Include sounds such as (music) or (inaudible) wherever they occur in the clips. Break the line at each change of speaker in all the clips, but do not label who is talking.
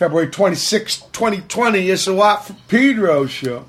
February 26, 2020. It's a lot for Pedro show.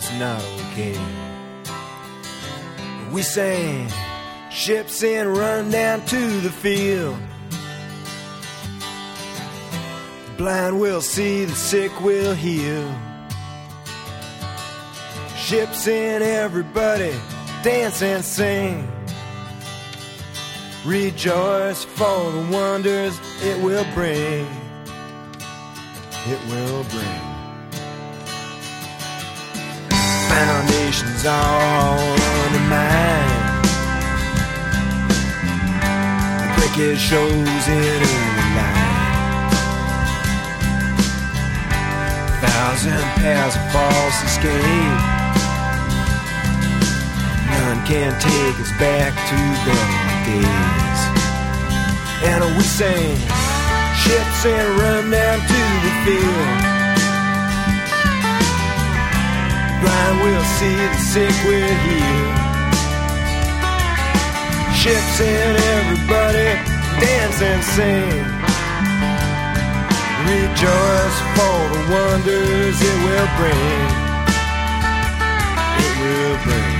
It's not okay. We sang ships in run down to the field. Blind will see, the sick will heal. Ships in everybody dance and sing. Rejoice for the wonders it will bring. It will bring. Foundations all undermined. The breakage shows in early light. Thousand pairs of false escape. None can take us back to better days. And we sing ships and run down to the field. Will see, the sick we'll heal. Ships and everybody dance and sing. Rejoice for the wonders it will bring. It will bring.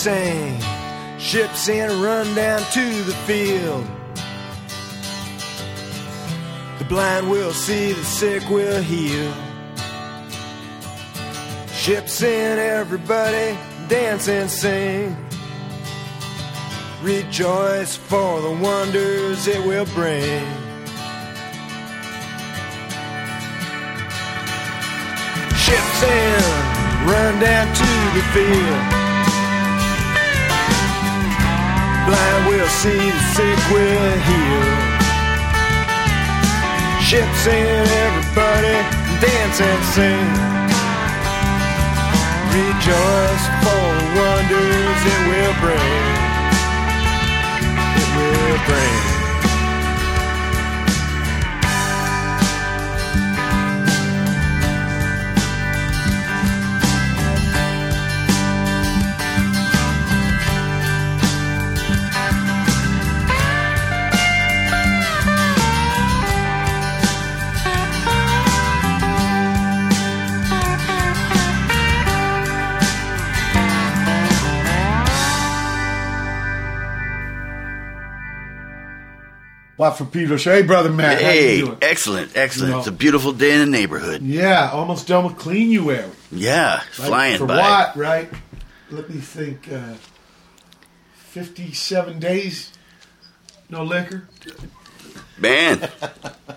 Sang ships and run down to the field. The blind will see, the sick will heal. Ships in, everybody dance and sing. Rejoice for the wonders it will bring. Ships in, run down to the field. Blind will see, the sick will heal ships in, everybody dance and sing. Rejoice for the wonders it will bring. It will bring.
Watt for Pedro Show. Hey, brother Matt. How you
Hey, excellent, excellent.
You know-
It's a beautiful day in the neighborhood.
Yeah, almost done with clean you Cleanuary.
Yeah,
Right?
flying
For
by.
Watt, right? Let me think. Uh, 57 days, no liquor.
Man.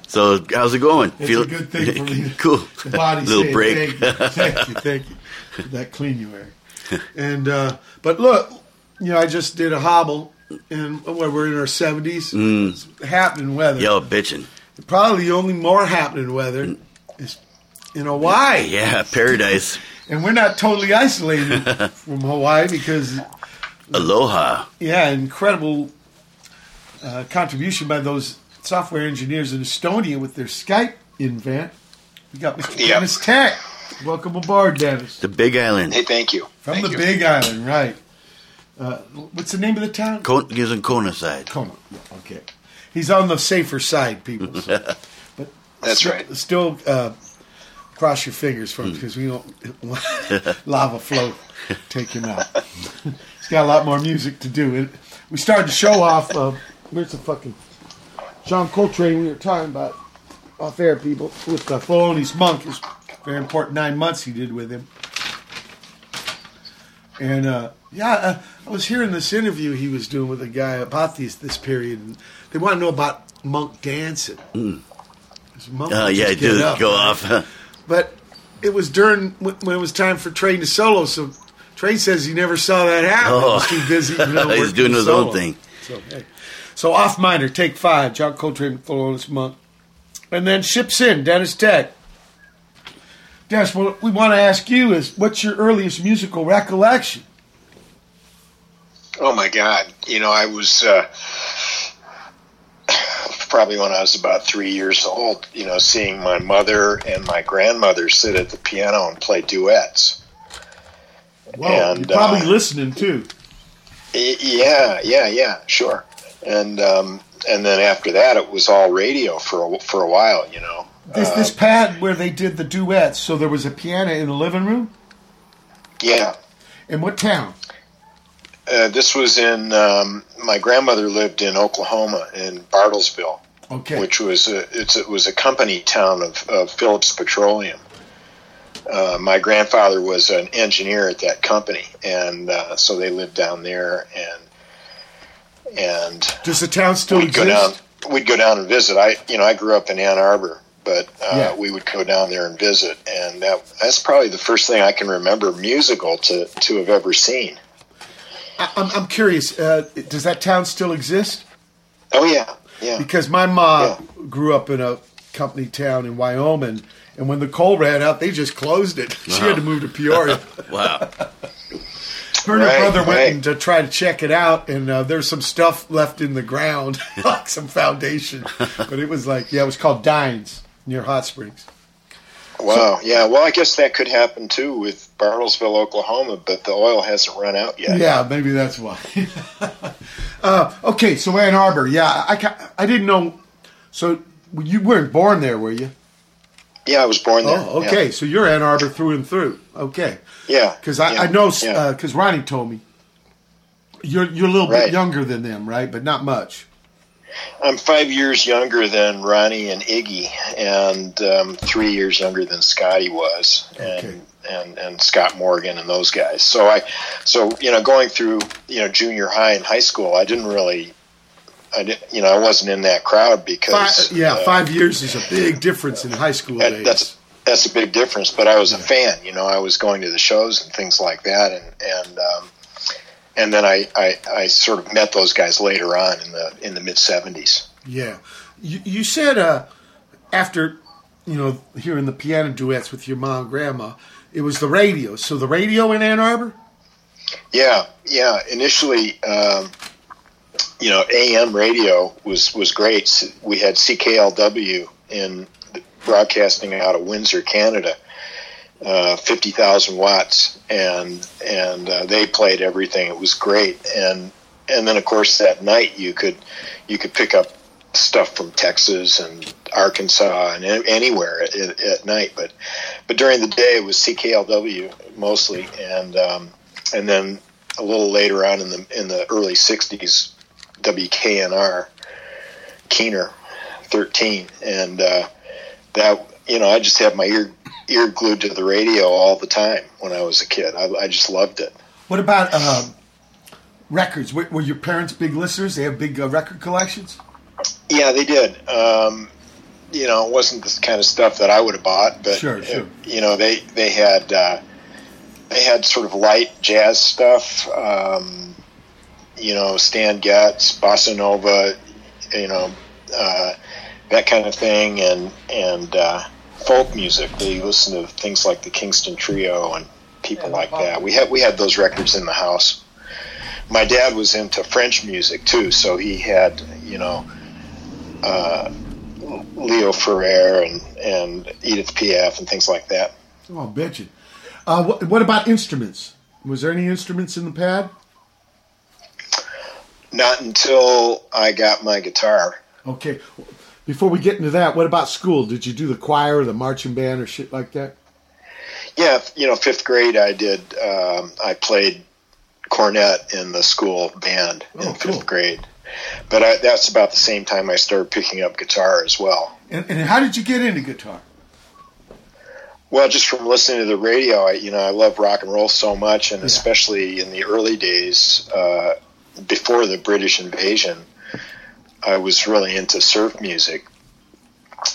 So how's it going?
It's a good thing for me. (laughs)
cool. (laughs) Little
saying,
break.
Thank you, thank you, thank you. That Cleanuary. (laughs) And, uh, but look, you know, I just did a hobble, and well, we're in our 70s. It's happening weather.
Yo, bitching.
Probably the only more happening weather is in Hawaii.
Yeah, paradise. (laughs)
And we're not totally isolated (laughs) from Hawaii because,
Aloha.
yeah, incredible uh, contribution by those software engineers in Estonia with their Skype invent. We got Mr.
Yep.
Deniz Tek. Welcome aboard, Deniz.
The Big Island.
Hey, thank you.
From
thank
the
you.
Big Island, right. Uh, what's the name of the town?
Con- gives in Kona side.
Kona. Yeah, okay. He's on the safer side, people. so- (laughs) but
That's
still,
right.
Still, uh, cross your fingers for him because we don't want (laughs) (laughs) lava flow take him out. He's got a lot more music to do. we started to show off. Uh, where's the fucking John Coltrane we were talking about off air, people, with the Thelonious Monk. His very important nine months he did with him. And uh, yeah, uh, I was hearing this interview he was doing with a guy about these this period, and they want to know about Monk dancing. 'Cause Monk
Oh, yeah, do
up,
go off.
But it was during when it was time for Train to solo. So Train says he never saw that happen. He was
Oh.
too busy. You know, (laughs)
He's doing his own thing.
So, hey. so off minor, take five. John Coltrane, Thelonious Monk, and then ships in Deniz Tek. Deniz, what we want to ask you is, what's your earliest musical recollection?
Oh my God! You know, I was uh, probably when I was about three years old. You know, seeing my mother and my grandmother sit at the piano and play duets.
Whoa,
And,
you're probably
uh,
listening too.
Yeah, yeah, yeah, sure. And um, and then after that, it was all radio for a, for a while. You know.
This this pad where they did the duets. So there was a piano in the living room.
Yeah.
In what town?
Uh, this was in um, my grandmother lived in Oklahoma in Bartlesville.
Okay.
which was a, it's, it was a company town of, of Phillips Petroleum. Uh, my grandfather was an engineer at that company, and uh, so they lived down there. And and
Does the town still
we'd go down.
exist?
We'd go down and visit. I you know I grew up in Ann Arbor, but uh,
Yeah.
we would go down there and visit, and that that's probably the first thing I can remember musical to to have ever seen.
I, I'm, I'm curious. Uh, does that town still exist?
Oh yeah, yeah.
Because my mom grew up in a company town in Wyoming, and when the coal ran out, they just closed it. (laughs) She had to move to Peoria. (laughs)
Wow.
Her and her
Right,
brother went
right.
in to try to check it out, and uh, there's some stuff left in the ground, (laughs) like some foundation. But it was like, yeah, it was called Dines near Hot Springs.
Wow. Yeah. Well, I guess that could happen too with Bartlesville, Oklahoma, but the oil hasn't run out yet.
Yeah, maybe that's why. (laughs) uh, okay, so Ann Arbor. Yeah, I, I didn't know. So you weren't born there, were you?
Yeah, I was born there.
Oh, okay. So you're Ann Arbor through and through. Okay.
Yeah.
Because I,
yeah,
I know,
yeah.
because Ronnie told me you're you're a little bit younger than them, right? But not much.
I'm five years younger than Ronnie and Iggy, and um, three years younger than Scotty was, and
Okay.
and and Scott Morgan and those guys. So I, so you know, going through you know junior high and high school, I didn't really. I didn't, you know, I wasn't in that crowd because
Five, yeah,
uh,
five years is a big difference in high school
that-
days.
that's that's a big difference. But I was a fan. You know, I was going to the shows and things like that, and and um, and then I, I I sort of met those guys later on in the in the mid '70s.
Yeah, you, you said uh, after you know hearing the piano duets with your mom and grandma, it was the radio. So the radio in Ann Arbor.
Yeah, yeah. Initially, um, you know, AM radio was was great. We had CKLW in broadcasting out of Windsor, Canada, uh, fifty thousand watts, and and uh, they played everything. It was great, and and then of course that night you could you could pick up stuff from Texas and Arkansas and anywhere at, at, night, but but during the day it was CKLW mostly, and um, and then a little later on in the in the early '60s, WKNR, Keener, thirteen, and uh, that you know I just had my ear ear glued to the radio all the time when I was a kid. I, I just loved it.
What about um, records? Were, were your parents big listeners? They have big uh, record collections.
Yeah, they did. Um, you know, it wasn't the kind of stuff that I would have bought, but
Sure, sure.
uh, you know, they they had uh, they had sort of light jazz stuff. Um, you know, Stan Getz, bossa nova, you know, uh, that kind of thing, and and uh, folk music. They listened to things like the Kingston Trio and people like that. We had we had those records in the house. My dad was into French music too, so he had you know uh, Léo Ferré and and Edith Piaf and things like that.
Oh, bitchin'. Uh, what, what about instruments? Was there any instruments in the pad?
Not until I got my guitar.
Okay. Before we get into that, what about school? Did you do the choir or the marching band or shit like that?
Yeah, you know, fifth grade I did. Um, I played cornet in the school band
Oh,
in
cool.
fifth grade. But I, that's about the same time I started picking up guitar as well.
And, and how did you get into guitar?
Well, just from listening to the radio, I, you know, I love rock and roll so much, and especially in the early days uh, before the British invasion, I was really into surf music.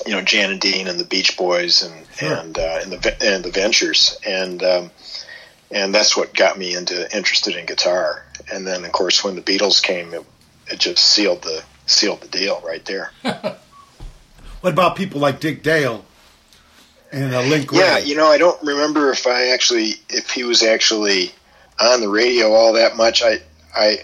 You know, Jan and Dean and the Beach Boys and
Sure.
and uh, and the and the Ventures, and um, and that's what got me into interested in guitar. And then, of course, when the Beatles came, it, it just sealed the sealed the deal right there. (laughs)
What about people like Dick Dale and uh, Link
Yeah,
Wray?
you know, I don't remember if I actually if he was actually on the radio all that much. I I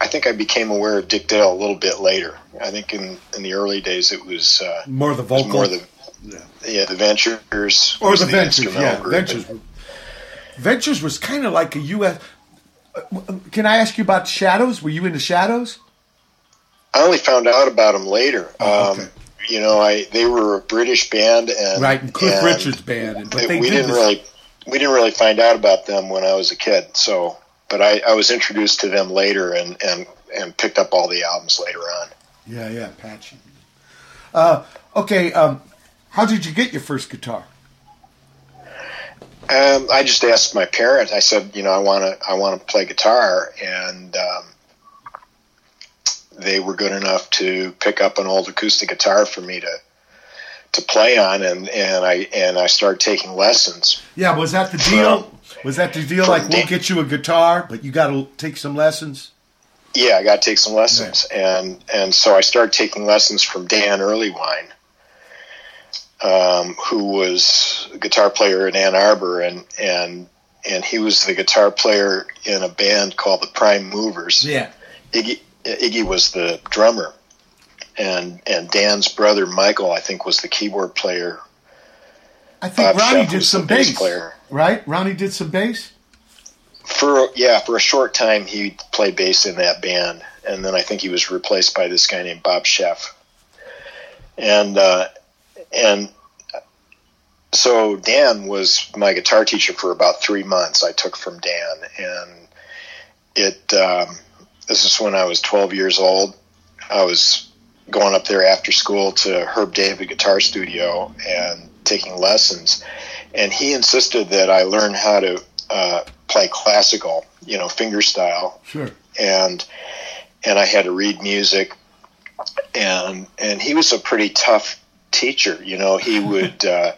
I think I became aware of Dick Dale a little bit later. I think in in the early days it was, uh,
more the vocal,
more the
Yeah.
yeah the Ventures
or
was
the Ventures. Yeah,
group.
Ventures. Ventures was kind of like a U.S. uh, Can I ask you about Shadows? Were you into Shadows?
I only found out about them later.
Oh,
um. You know, I they were a British band and
Right, and Cliff
and
Richard's band, and- but they
we
did
didn't
this-
really we didn't really find out about them when I was a kid. So, but I, I was introduced to them later and and and picked up all the albums later on.
Yeah, yeah, Patchy. Uh, okay, um, how did you get your first guitar?
Um, I just asked my parents. I said, you know, I want to, I want to play guitar, and um, they were good enough to pick up an old acoustic guitar for me to to play on, and and I and I started taking lessons.
Yeah, was that the deal? Was that the deal? Like, we'll get you a guitar, but you got to take some lessons.
Yeah, I got to take some lessons, and and so I started taking lessons from Dan Erlewine, um, who was a guitar player in Ann Arbor, and and and he was the guitar player in a band called the Prime Movers.
Yeah.
Iggy Iggy was the drummer, and and Dan's brother Michael, I think, was the keyboard player.
I think
Bob
Ronnie
Sheff
did some
bass
bass,
player.
right? Ronnie did some bass.
For yeah, for a short time, he played bass in that band, and then I think he was replaced by this guy named Bob Sheff. And uh, and so Dan was my guitar teacher for about three months. I took from Dan, and it um, this is when I was 12 years old. I was going up there after school to Herb David Guitar Studio and taking lessons, and he insisted that I learn how to uh, play classical, you know, finger style,
Sure.
and and I had to read music, and and he was a pretty tough teacher. You know, he (laughs) would uh,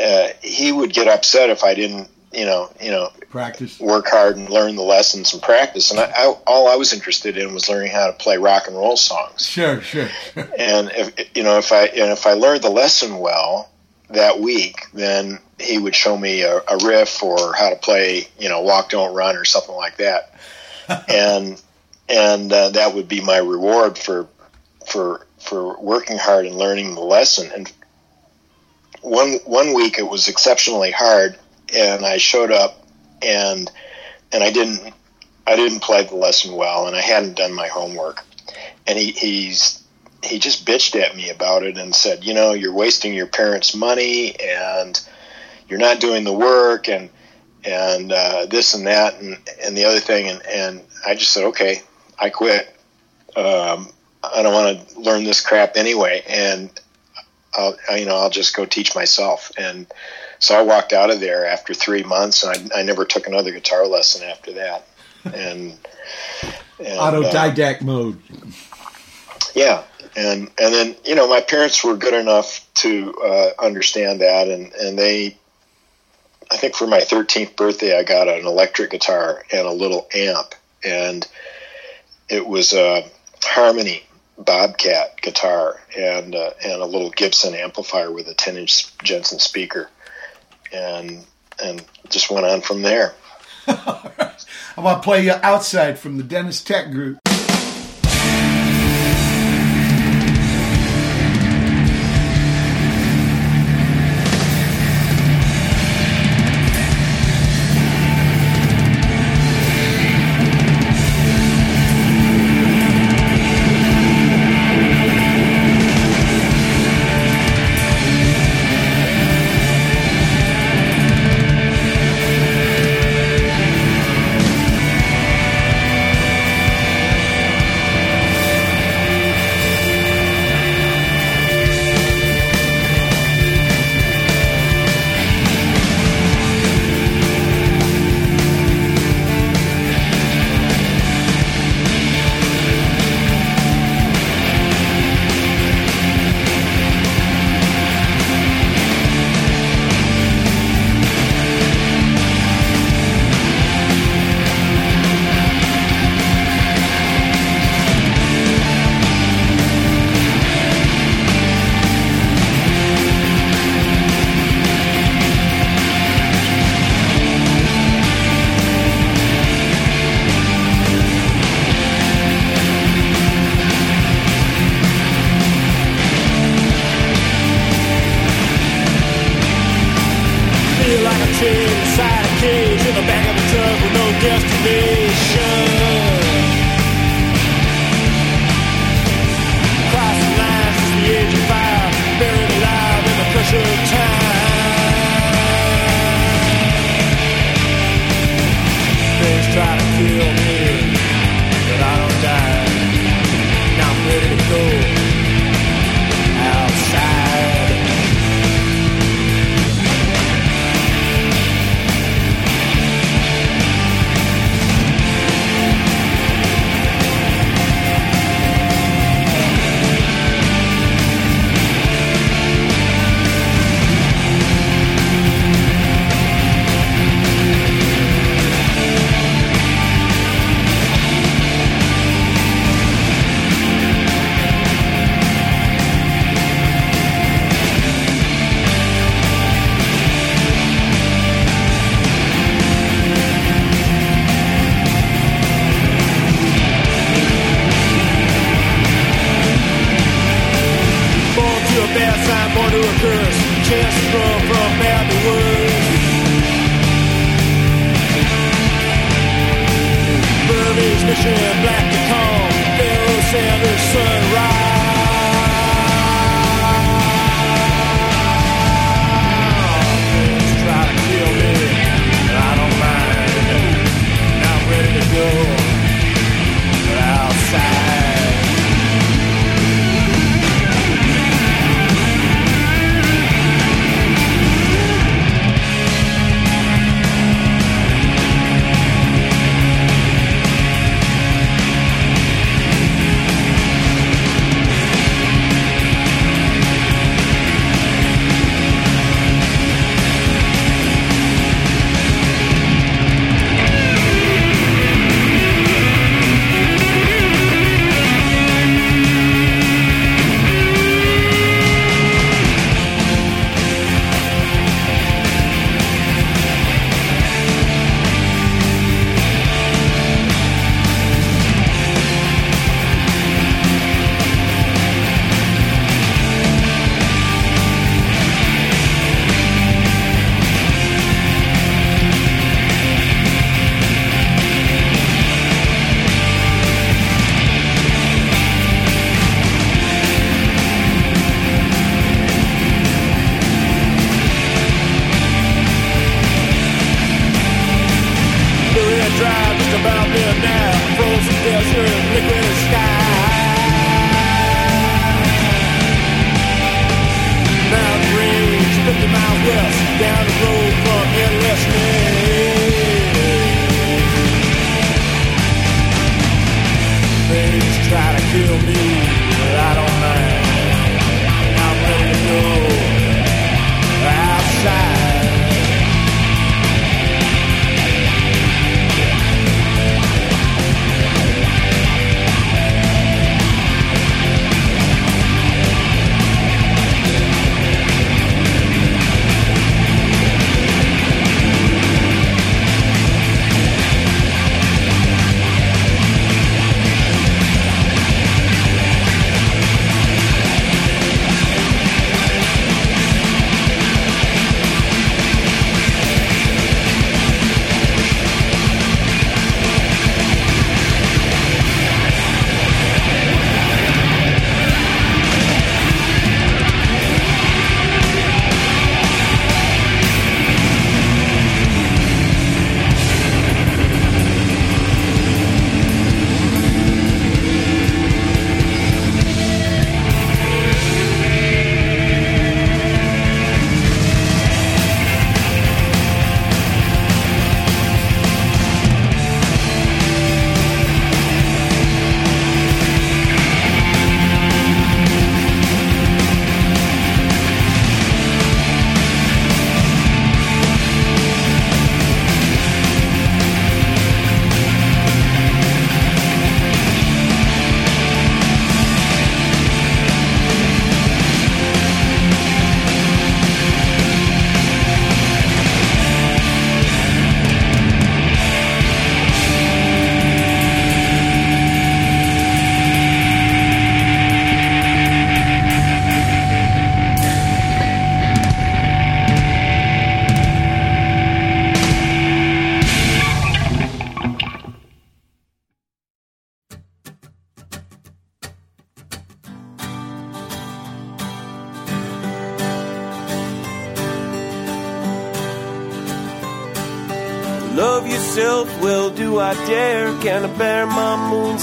uh, he would get upset if I didn't, you know, you know,
Practice.
work hard and learn the lessons and practice. And I, I, all I was interested in was learning how to play rock and roll songs.
Sure, sure. (laughs)
And if you know, if I and if I learned the lesson well that week, then he would show me a, a riff or how to play, you know, walk don't run or something like that. (laughs) and and uh, that would be my reward for for for working hard and learning the lesson. And one one week it was exceptionally hard, and I showed up and and I didn't I didn't play the lesson well, and I hadn't done my homework. And he he's he just bitched at me about it and said, you know, you're wasting your parents' money and you're not doing the work and and uh, this and that and, and the other thing and, and I just said, okay, I quit. Um, I don't want to learn this crap anyway, and I'll you know I'll just go teach myself. And so I walked out of there after three months, and I, I never took another guitar lesson after that. (laughs) And, and uh,
Autodidact mode.
yeah, and and then you know my parents were good enough to uh, understand that, and and they, I think for my thirteenth birthday, I got an electric guitar and a little amp, and it was a Harmony Bobcat guitar and uh, and a little Gibson amplifier with a ten inch Jensen speaker, and and just went on from there. (laughs)
I'm to play you outside from the Deniz Tek group.
December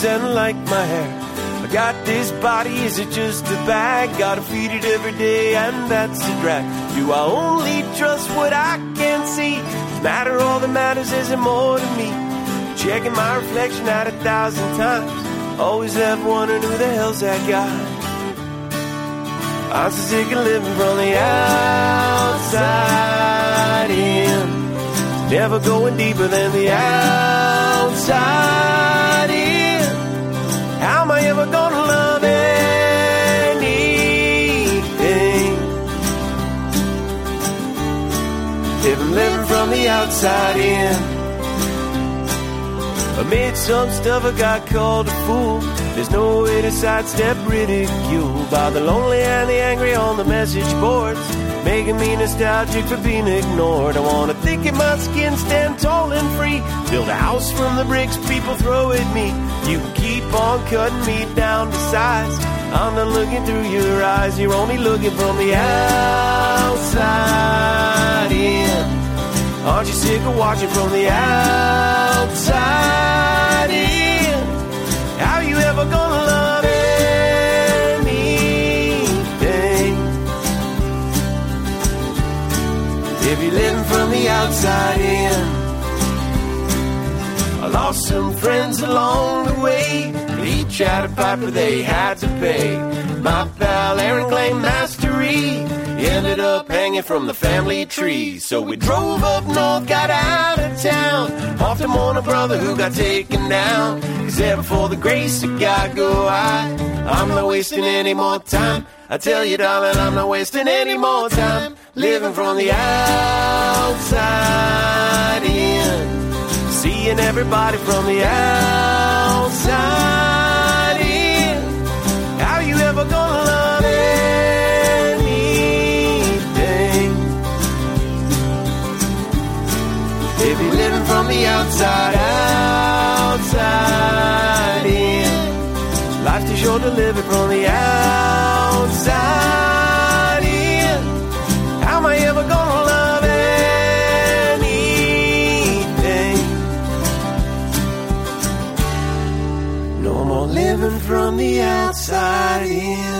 and like my hair? I got this body, is it just a bag? Gotta feed it every day, and that's a drag. Do I only trust what I can see? Matter all that matters is it more to me? Checking my reflection out a thousand times. Always left wondering who the hell's that guy? I'm so sick of living from the outside in. Never going deeper than the outside in. How am I ever gonna love anything? If I'm living from the outside in. Amid some stuff I got called a fool. There's no way to sidestep ridicule by the lonely and the angry on the message boards. making me nostalgic for being ignored. I wanna think in my skin, stand tall and free, build a house from the bricks people throw at me. You keep on cutting me down to size. I'm not looking through your eyes, you're only looking from the outside in. Aren't you sick of watching from the outside in? How you ever gonna love anything? If you're living from the outside in. I lost some friends along the way. Had a piper they had to pay. My pal Aaron claimed mastery. Ended up hanging from the family tree. So we drove up north, got out of town. Off to mourn a brother who got taken down. There before the grace of God go I. I'm not wasting any more time. I tell you, darling, I'm not wasting any more time. Living from the outside in. Seeing everybody from the outside the outside, outside in. Life's too short to live it from the outside in. How am I ever gonna love anything? No more living from the outside
in.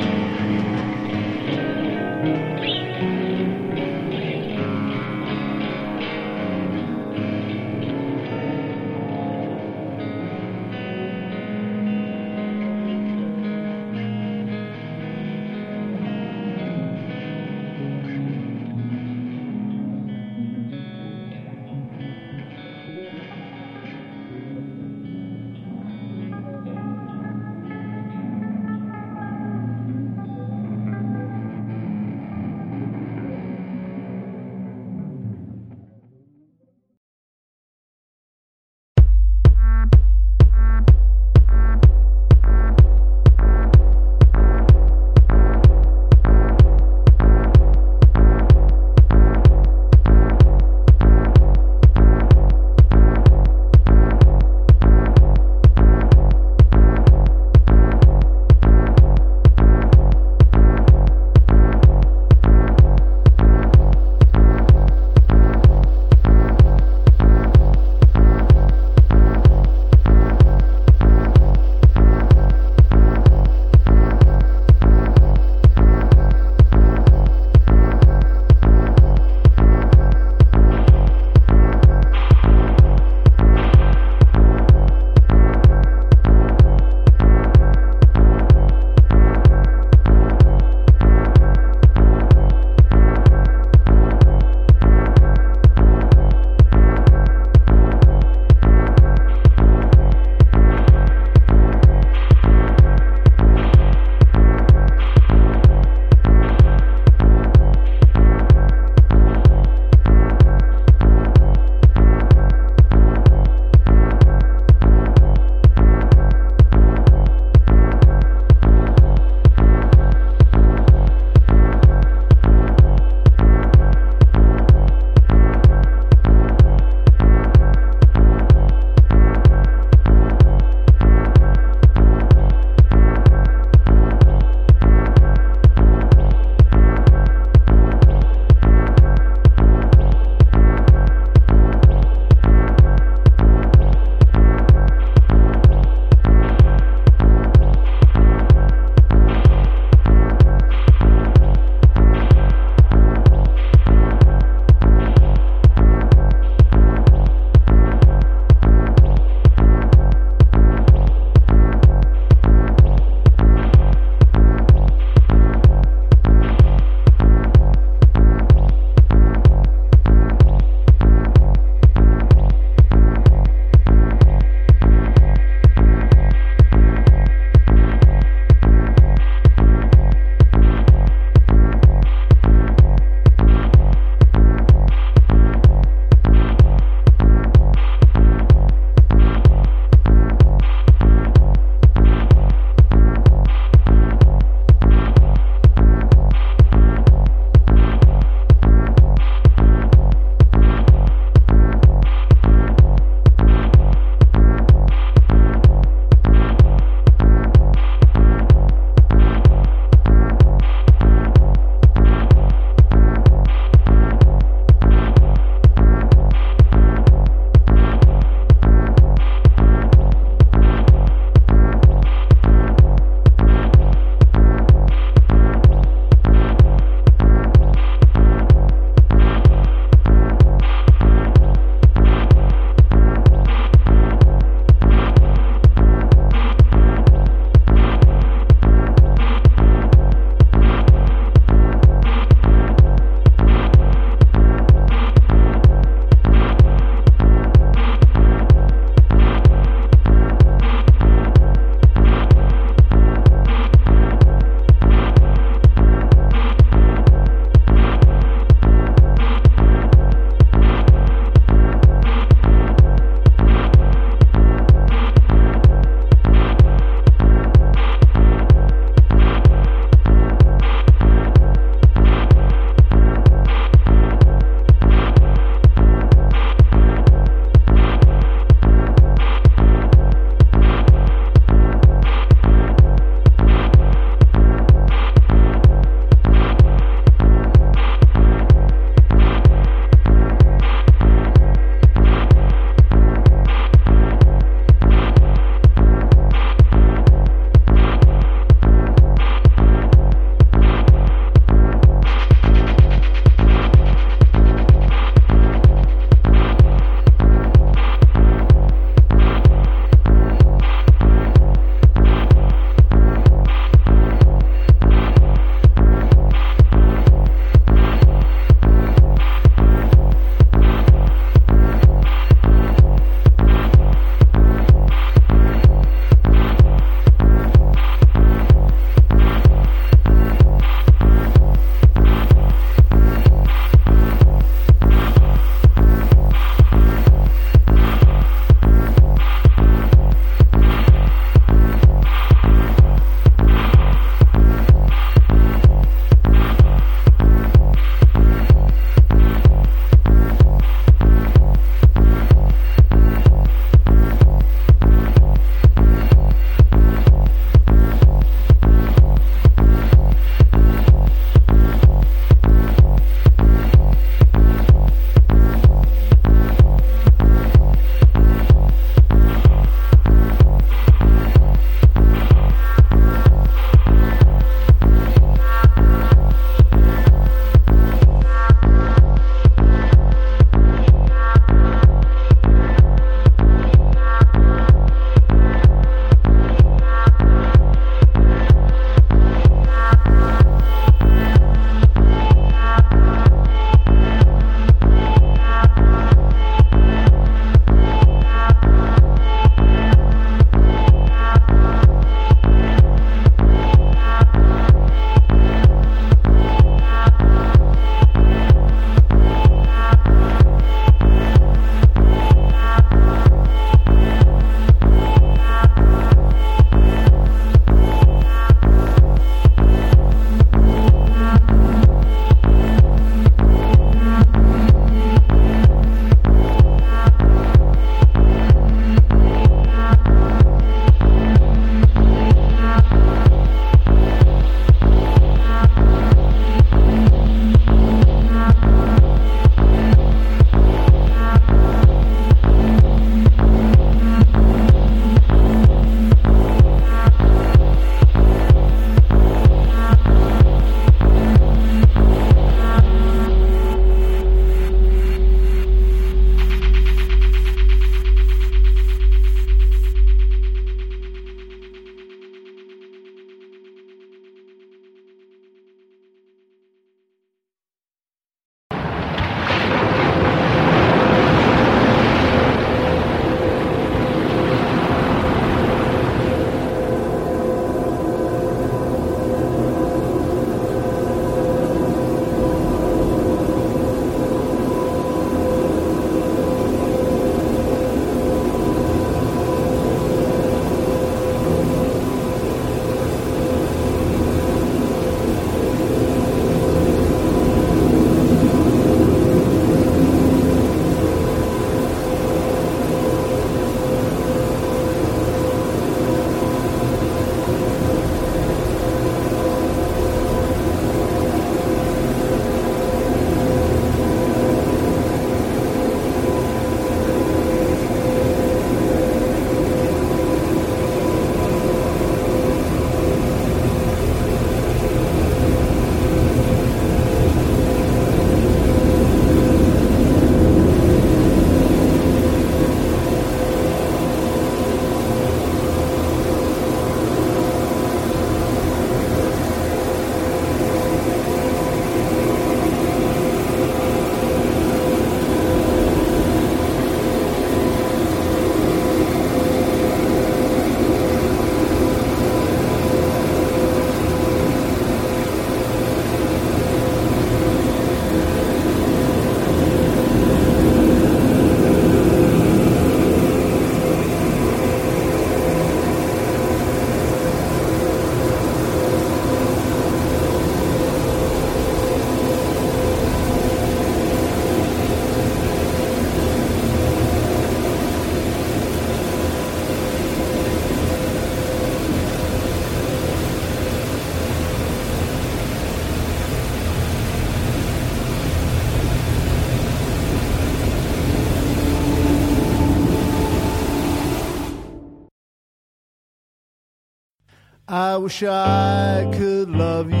Wish I could love you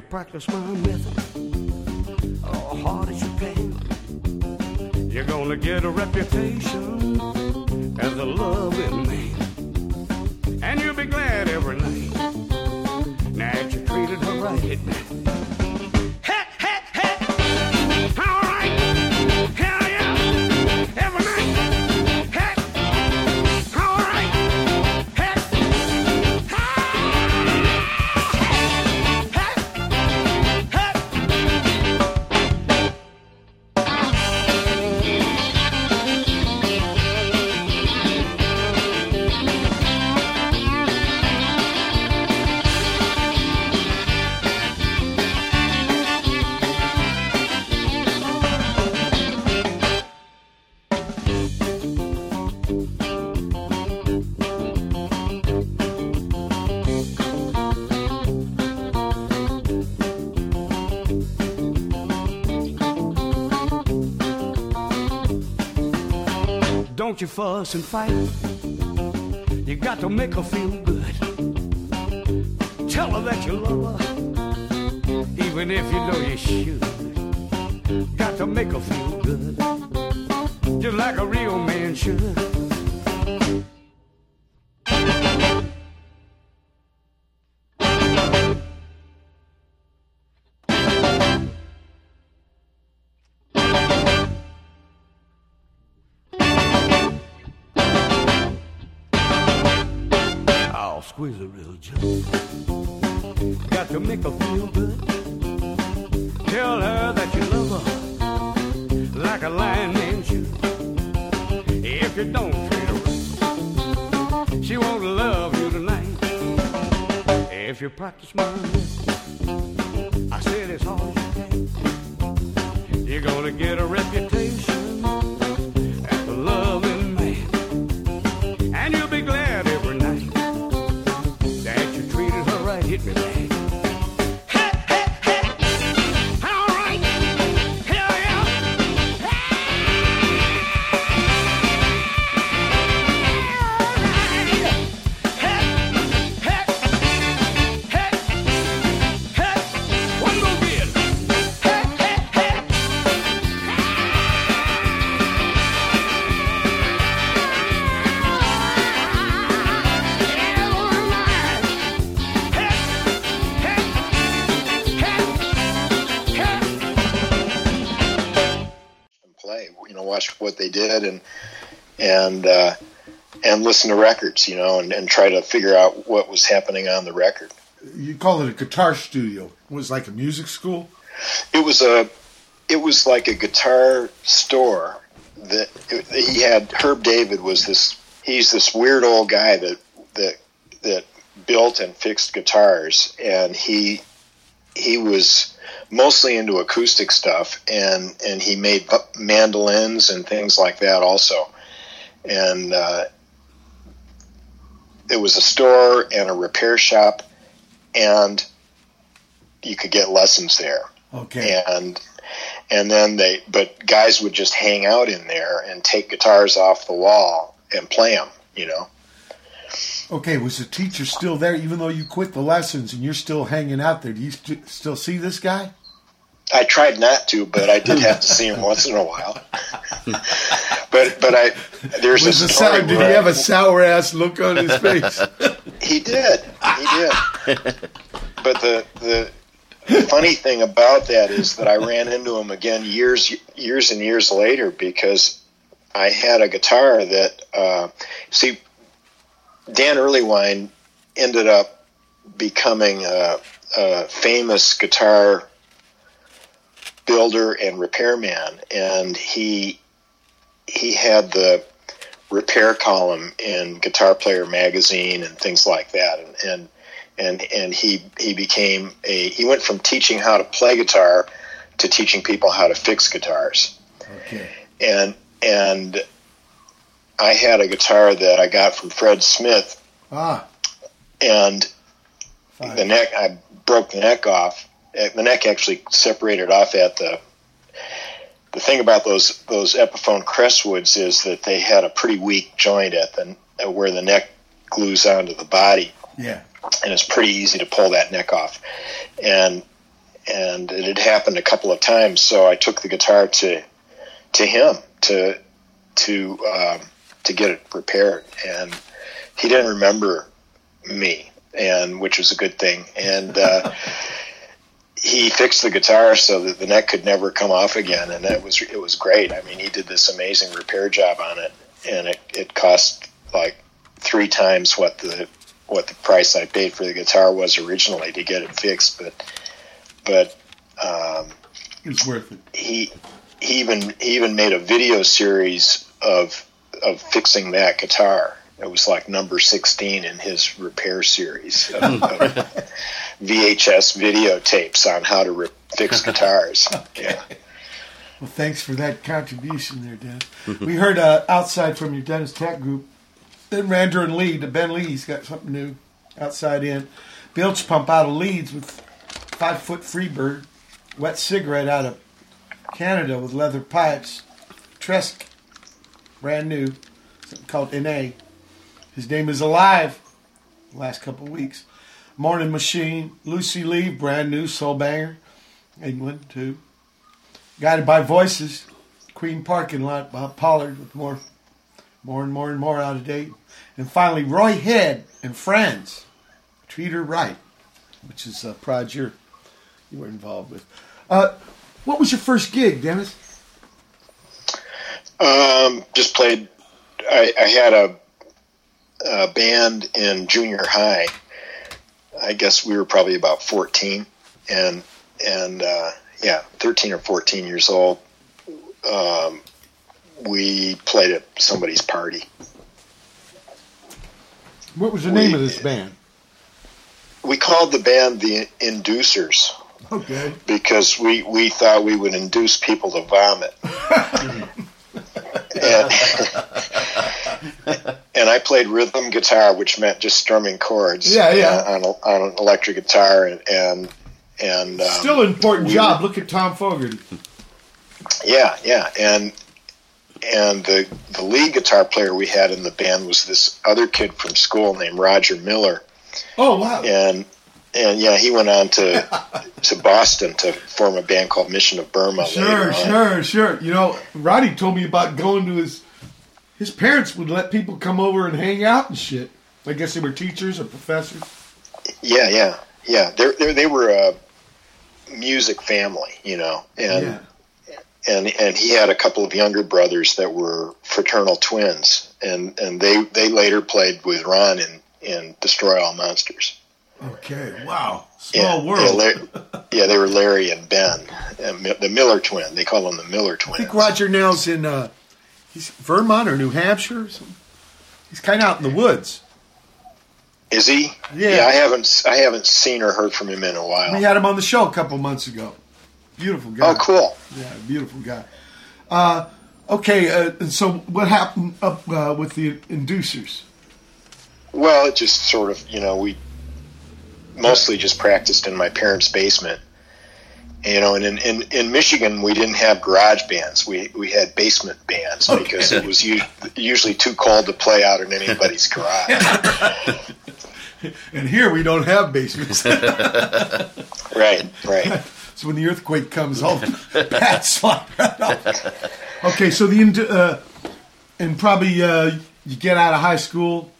you practice my method, oh, hard as you can, you're gonna get a reputation fuss and fight. You got to make her feel good. Tell her that you love her, even if you know you should. Got to make her feel good, and
uh, and listen to records. You know, and, and try to figure out what was happening on the record.
You call it a guitar studio. It was like a music school.
It was a it was like a guitar store that he had. Herb David was this. He's this weird old guy that that that built and fixed guitars, and he he was mostly into acoustic stuff, and and he made mandolins and things like that also, and uh, it was a store and a repair shop, and you could get lessons there
Okay.
and and then they but guys would just hang out in there and take guitars off the wall and play them you know
Okay. Was the teacher still there, even though you quit the lessons and you're still hanging out there? Do you st- still see this guy?
I tried not to but i did have to see him once in a while. But but i there's
Was
a story
Sour, did he have a sour ass look on his face? (laughs)
he did. He did. But the the funny thing about that is that I ran into him again years years and years later because I had a guitar that uh, see Dan Erlewine ended up becoming a, a famous guitar builder and repairman, and he he had the repair column in Guitar Player magazine and things like that, and and and, and he he became a he went from teaching how to play guitar to teaching people how to fix guitars,
Okay.
and and I had a guitar that I got from Fred Smith,
Ah,
and
fine.
the neck I broke the neck off. Uh, The neck actually separated off at the. The thing about those those Epiphone Crestwoods is that they had a pretty weak joint at the uh, where the neck glues onto the body,
yeah.
and it's pretty easy to pull that neck off. And and it had happened a couple of times, so I took the guitar to to him to to um, to get it repaired, and he didn't remember me, and which was a good thing. And uh, (laughs) he fixed the guitar so that the neck could never come off again, and it was it was great. I mean, he did this amazing repair job on it, and it, it cost like three times what the what the price I paid for the guitar was originally to get it fixed. But but um,
It's worth it.
he he even he even made a video series of of fixing that guitar. It was like number sixteen in his repair series of, of VHS videotapes on how to re- fix (laughs) guitars. Yeah.
Well, thanks for that contribution there, Deniz. we heard uh, outside from your Deniz Tek group. Then Radnor and Lee, the Ben Lee, he's got something new. Outside in, bilge pump out of Leeds with five foot Freebird, Wette Cigaret out of Canada with leather pipes, Tresque, brand new, something called NA. His name is Alive. Last couple weeks, Morning Machine, Lucy Leave, brand new soul banger, England too. Guided by Voices, Queen Parking Lot, Bob Pollard with more, more and more and more out of date. And finally, Roy Head and Friends, Treat Her Right, which is a project you're, you were involved with. Uh, what was your first gig, Deniz?
Um, just played. I, I had a, a band in junior high. I guess we were probably about fourteen, and and uh, yeah, thirteen or fourteen years old. Um, we played at somebody's party.
What was the
We-
name of this band?
We called the band the Inducers
Okay.
because we, we thought we would induce people to vomit. (laughs) and, (laughs) and I played rhythm guitar, which meant just strumming chords.
Yeah, yeah.
uh, on, on an electric guitar, and and, and um,
Still an important
we
job. Look at Tom Fogerty.
yeah, yeah, and and the the lead guitar player we had in the band was this other kid from school named Roger Miller,
Oh, wow.
and and yeah, he went on to (laughs) to Boston to form a band called Mission of Burma.
Sure, sure, sure. You know, Roddy told me about going to his his parents would let people come over and hang out and shit. I guess they were teachers or professors.
Yeah, yeah, yeah. They they they were a music family, you know, and
yeah.
and and he had a couple of younger brothers that were fraternal twins, and and they they later played with Ron in in Destroy All Monsters.
Okay. Wow.
Yeah,
Small world.
Yeah, Lar- yeah, they were Larry and Ben, and the Miller twin. They call them the Miller
twin.
I
think Roger Nell's in uh, he's Vermont or New Hampshire. Or. He's kind of out in the woods.
Is he?
Yeah.
I haven't I haven't seen or heard from him in a while.
We had him on the show a couple months ago. Beautiful guy.
oh, cool.
Yeah, beautiful guy. Uh, okay, uh, and so what happened up uh, with the inducers?
Well, it just sort of, you know, we mostly just practiced in my parents' basement. You know, and in, in, in Michigan, we didn't have garage bands. We we had basement bands because it was u- usually too cold to play out in anybody's (laughs) garage.
And here we don't have basements. (laughs)
right, right.
So when the earthquake comes, all the (laughs) bats slide right off. Okay, so the ind- uh, and probably uh, you get out of high school.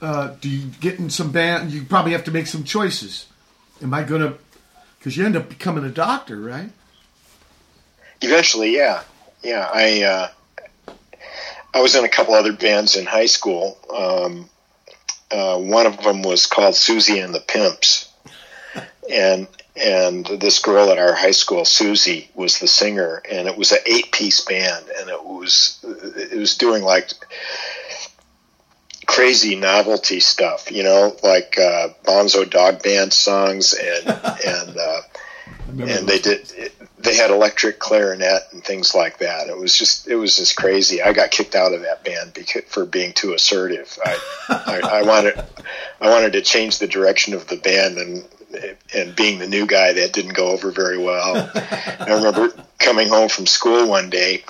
Uh, do you get in some band? You probably have to make some choices. Am I gonna? Because you end up becoming a doctor, right?
Eventually, yeah, yeah. I uh, I was in a couple other bands in high school. Um, uh, one of them was called Susie and the Pimps, (laughs) and and this girl at our high school, Susie, was the singer, and it was an eight-piece band, and it was it was doing like crazy novelty stuff, you know, like uh, Bonzo Dog Band songs, and (laughs) and uh, and they did they had electric clarinet and things like that. It was just it was just crazy. I got kicked out of that band because, for being too assertive. I, I I wanted I wanted to change the direction of the band and and being the new guy that didn't go over very well. (laughs) I remember coming home from school one day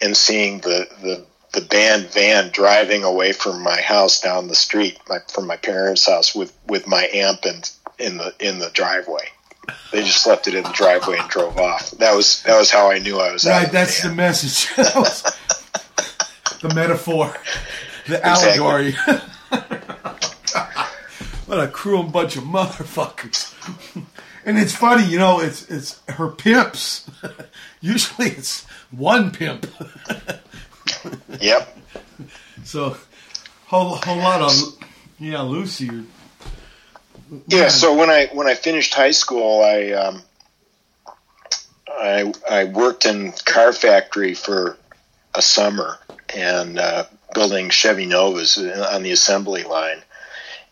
and seeing the the the band van driving away from my house down the street, my, from my parents' house, with with my amp and in the in the driveway. They just left it in the driveway and drove off. That was that was how I knew I was out
Right, that's the
band.
message. (laughs) Was the metaphor, the
Exactly.
allegory. (laughs) what a cruel bunch of motherfuckers. and it's funny, you know, it's it's her pimps. (laughs) Usually it's one pimp.
Yep. (laughs)
So whole whole lot on yeah, Lucy. or-
Yeah. So when I when I finished high school, I um, I I worked in car factory for a summer and uh, building Chevy Novas on the assembly line,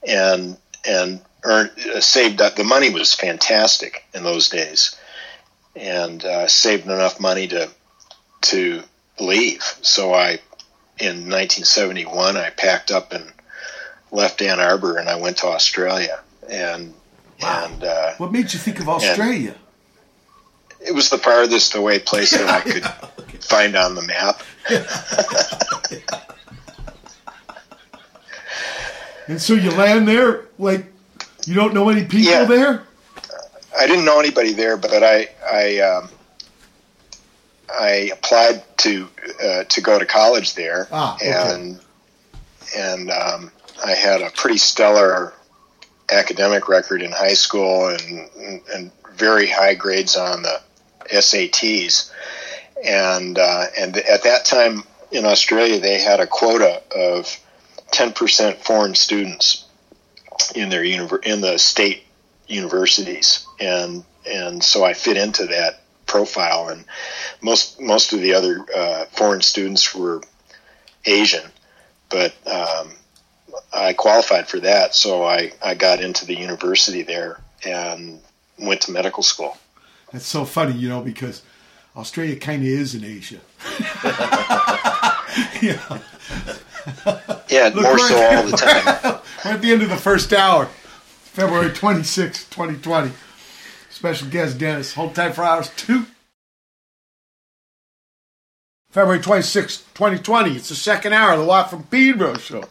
and and earned uh, saved up. The money was fantastic in those days, and uh, saved enough money to to leave. So I in 1971 I packed up and left Ann Arbor and I went to Australia and and uh,
What made you think of Australia?
it was the farthest away place that I (laughs) could find on the map. (laughs)
And so you land there, like you don't know any people
Yeah.
there?
I didn't know anybody there, but I I um, I applied to uh, to go to college there,
Ah, okay.
and and um, I had a pretty stellar academic record in high school and and very high grades on the SATs, and uh, and at that time in Australia they had a quota of ten percent foreign students in their univer- in the state universities, and and so I fit into that profile. And most most of the other uh, foreign students were Asian, but um, I qualified for that, so I I got into the university there and went to medical school.
That's so funny, you know, because Australia kind of is in Asia. (laughs) yeah.
Yeah,
Look,
more
we're
so all the (laughs) time.
We're at the end of the first hour, February 26, 2020. Special guest Deniz. Hold tight for hours two. February 26, 2020. It's the second hour of the Watt from Pedro show.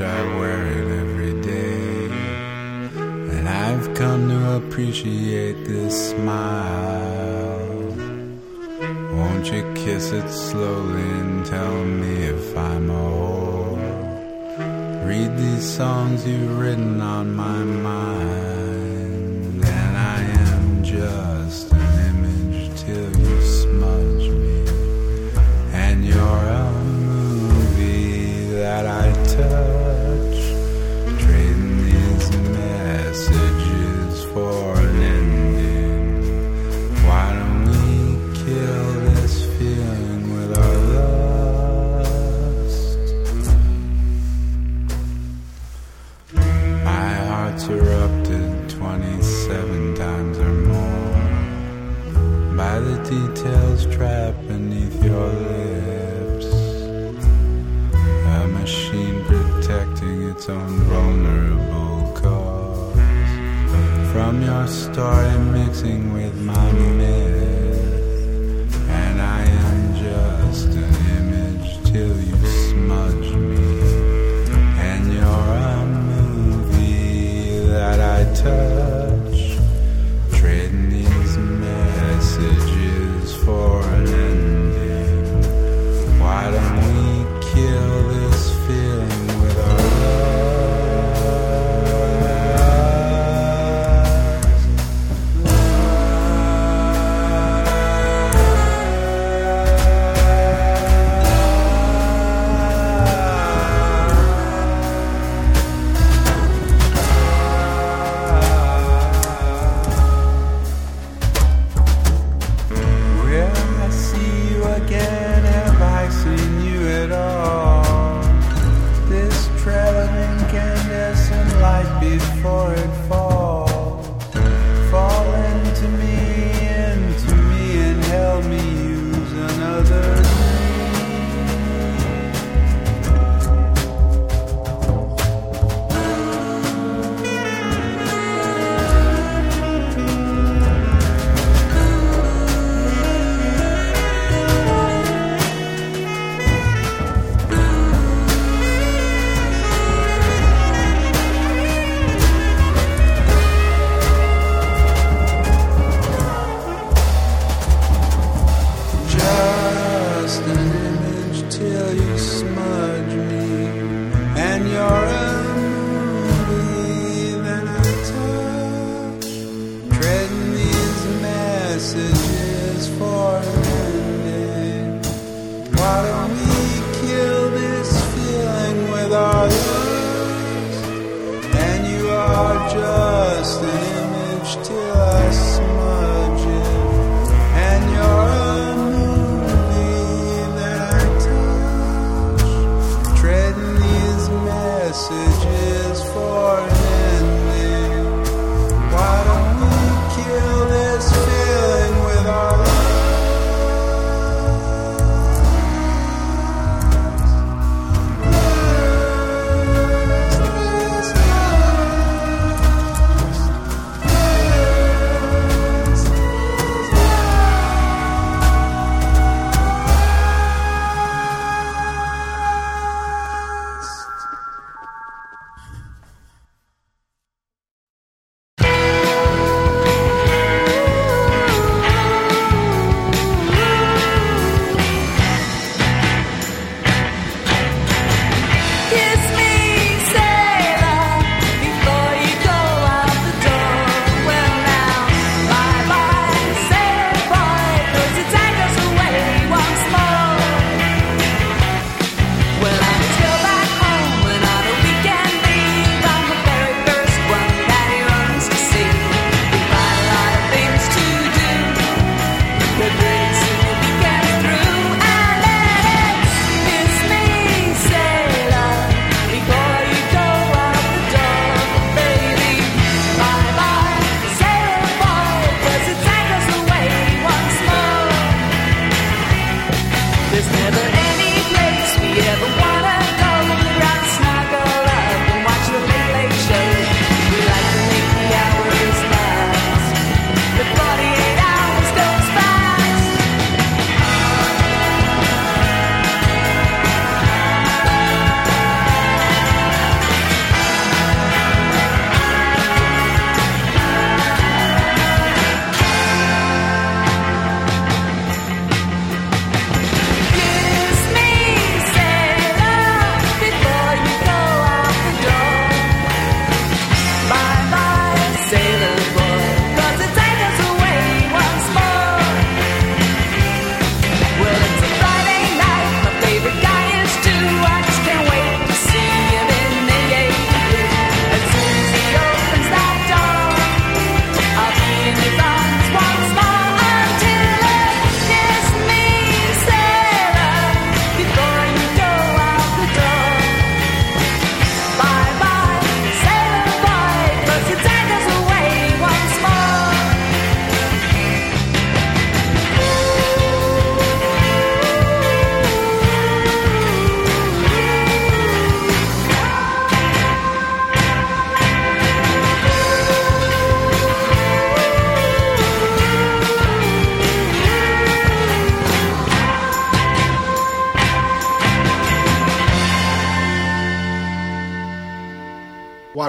I
wear it every day. And I've come to appreciate this smile. Won't you kiss it slowly and tell me if I'm old? Read these songs you've written on my mind.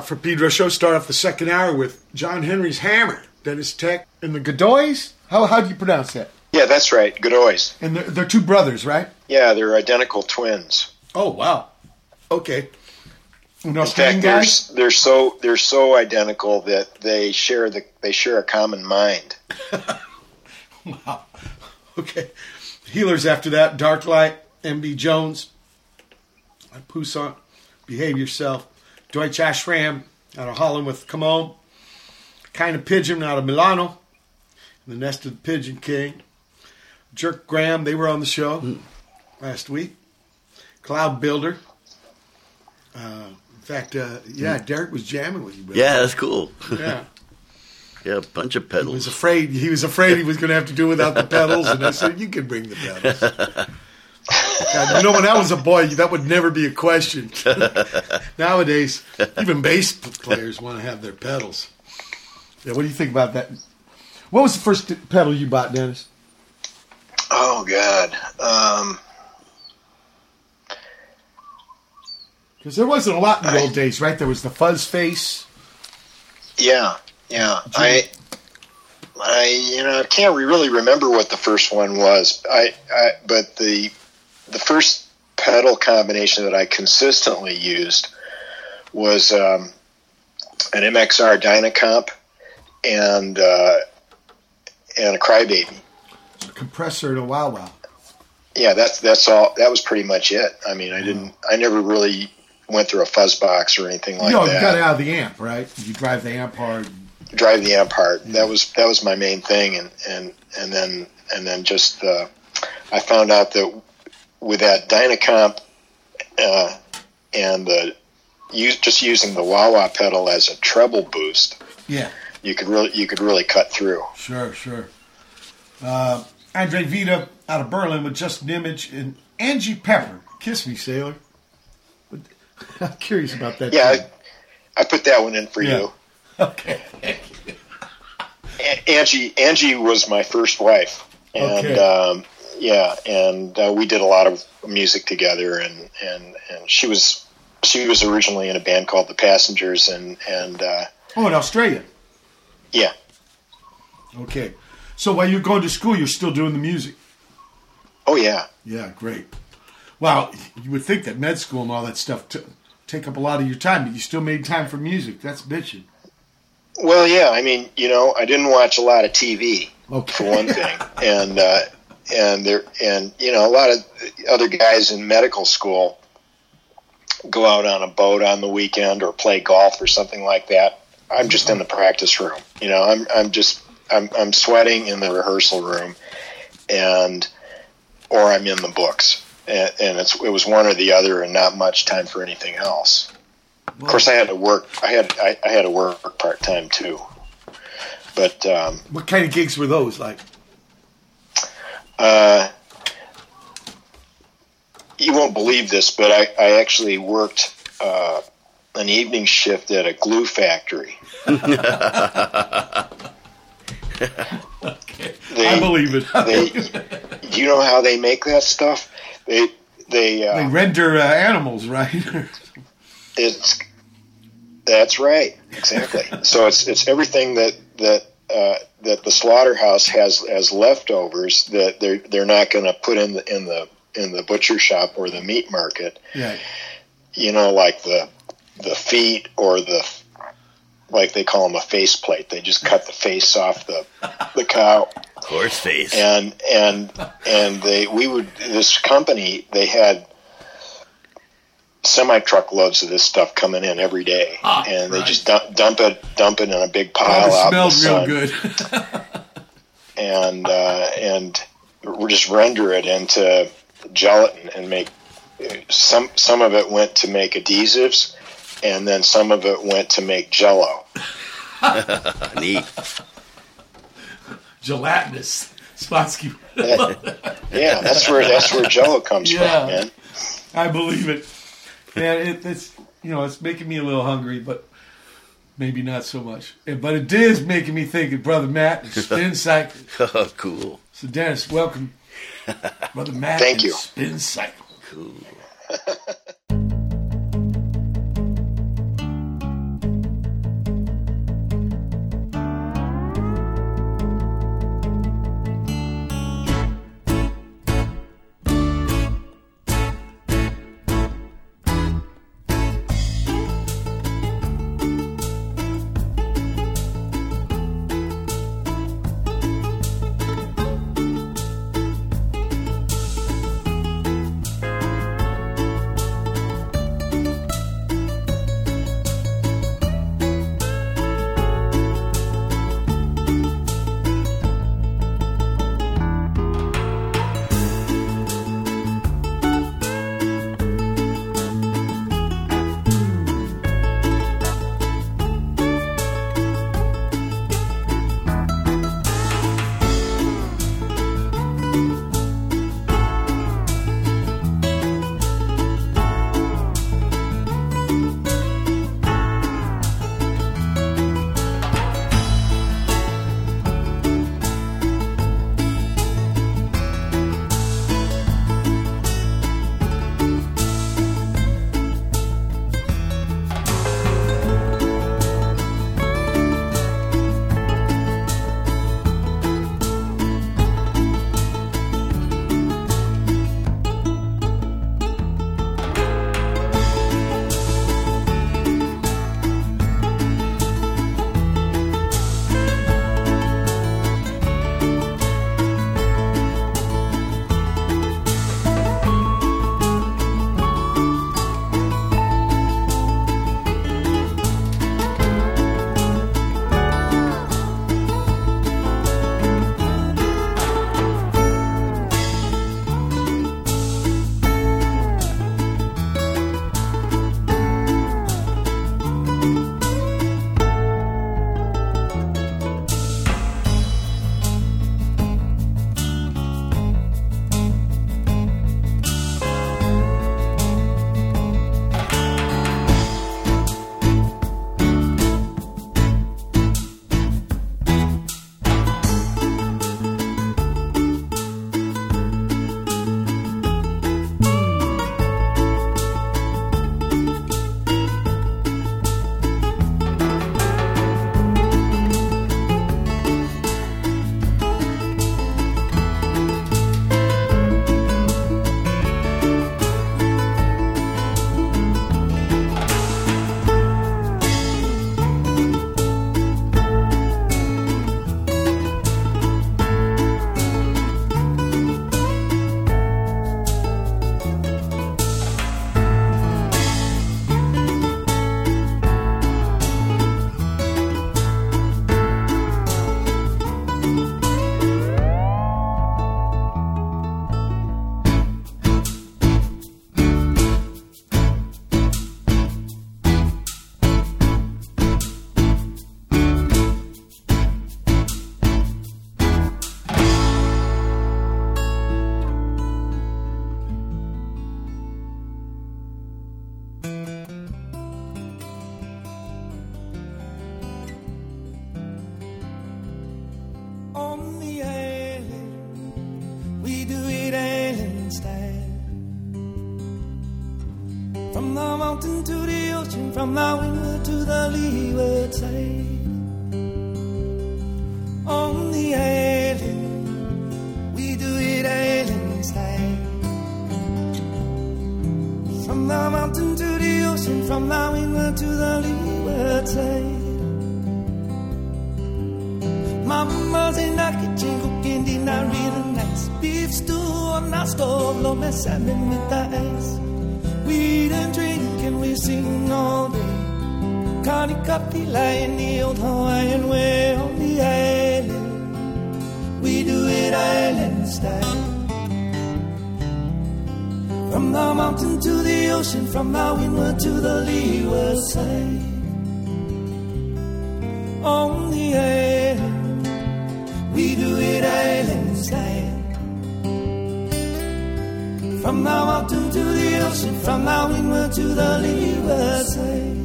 For
Pedro show. Start off the second hour with John Henry's Hammer, Deniz Tek, and the Godoys. How how do you pronounce that?
Yeah, that's right. Godoys.
And they're, they're two brothers, right?
Yeah, they're identical twins.
Oh wow. Okay.
In fact, they're, they're so they're so identical that they share the they share a common mind. (laughs)
Wow. Okay. Heelerz after that. Dark Light, MB Jones, Poussin, Behave Yourself, Deutsche Ashram out of Holland with Come On, Kind of Pigeon out of Milano, The Nest of the Pigeon King, Jerkagram, they were on the show last week, Cloud Builder. Uh, in fact, uh, yeah, Derek was jamming with you, brother.
Yeah, that's cool.
Yeah. (laughs)
yeah, a bunch of pedals.
He was afraid. He was afraid he was going to have to do without the pedals, and I said, "You can bring the pedals." (laughs) God, you know, when I was a boy, that would never be a question. (laughs) Nowadays, even bass players want to have their pedals. Yeah, what do you think about that? What was the first pedal you bought, Deniz?
Oh God. Um,
Because there wasn't a lot in the old days, right? There was the fuzz face.
yeah, yeah. I, I, you know, I can't really remember what the first one was. I, I, but the, the first pedal combination that I consistently used was um, an MXR Dynacomp and uh, and a Crybaby.
A compressor a wow wow.
Yeah, that's that's all. That was pretty much it. I mean, I didn't. I never really went through a fuzz box or anything like
no,
that.
No, you got it out of the amp, right? You drive the amp hard.
drive the amp part. That was that was my main thing, and and and then and then just uh, I found out that with that Dynacomp uh, and the use just using the wah wah pedal as a treble boost,
Yeah.
you could really you could really cut through.
Sure, sure. Uh, Andre Vida out of Berlin with just an image and Angie Pepper. Kiss me, sailor. (laughs) I'm curious about that.
Yeah. I, I put that one in for
Yeah.
you. (laughs)
Okay.
Angie Angie was my first wife, and
Okay.
um, yeah, and uh, we did a lot of music together, and and and she was she was originally in a band called the Passengers, and and uh,
Oh, in Australia.
yeah,
Okay. So while you're going to school, you're still doing the music.
oh yeah,
Yeah, great. Wow, you would think that med school and all that stuff t- take up a lot of your time, but you still made time for music. That's bitching.
well, yeah. I mean, you know, I didn't watch a lot of TV
Okay.
for one thing, (laughs) and uh, and there and you know a lot of other guys in medical school go out on a boat on the weekend or play golf or something like that. I'm just in the practice room. You know, I'm I'm just I'm I'm sweating in the rehearsal room, and or I'm in the books, and, and it's it was one or the other, and not much time for anything else. Of course, I had to work. I had I, I had to work part time too, but um,
What kind of gigs were those like?
Uh, you won't believe this, but I, I actually worked uh, an evening shift at a glue factory. (laughs) (laughs) They-
I believe it.
They, do you know how they make that stuff? They they, uh,
they render uh, animals, right? (laughs)
it's that's right exactly. so it's it's everything that that uh, that the slaughterhouse has as leftovers that they're they're not going to put in the in the in the butcher shop or the meat market.
yeah.
you know, like the the feet or the like they call them a face plate. They just cut the face off the the cow,
Horse face.
and and and they we would this company they had semi truckloads of this stuff coming in every day,
Ah,
and they
right.
just dump, dump it dump it in a big pile
Oh,
out
it
in the
smells real
sun,
good. (laughs)
and uh, and we just render it into gelatin and make some some of it went to make adhesives and then some of it went to make jello (laughs)
Neat.
Gelatinous. Spotsky.
yeah that's where that's where jello comes (laughs)
Yeah.
from man
I believe it. Yeah, it, it's you know it's making me a little hungry, but maybe not so much. Yeah, But it is making me think of brother Matt and (laughs) Spin Cycle.
Oh, cool.
So Deniz, welcome, (laughs) brother Matt.
Thank
and
you.
Spin Cycle.
Cool. (laughs)
from the windward to the leeward side. On the island, we do it island style. From the mountain to the ocean, from the windward to the leeward side.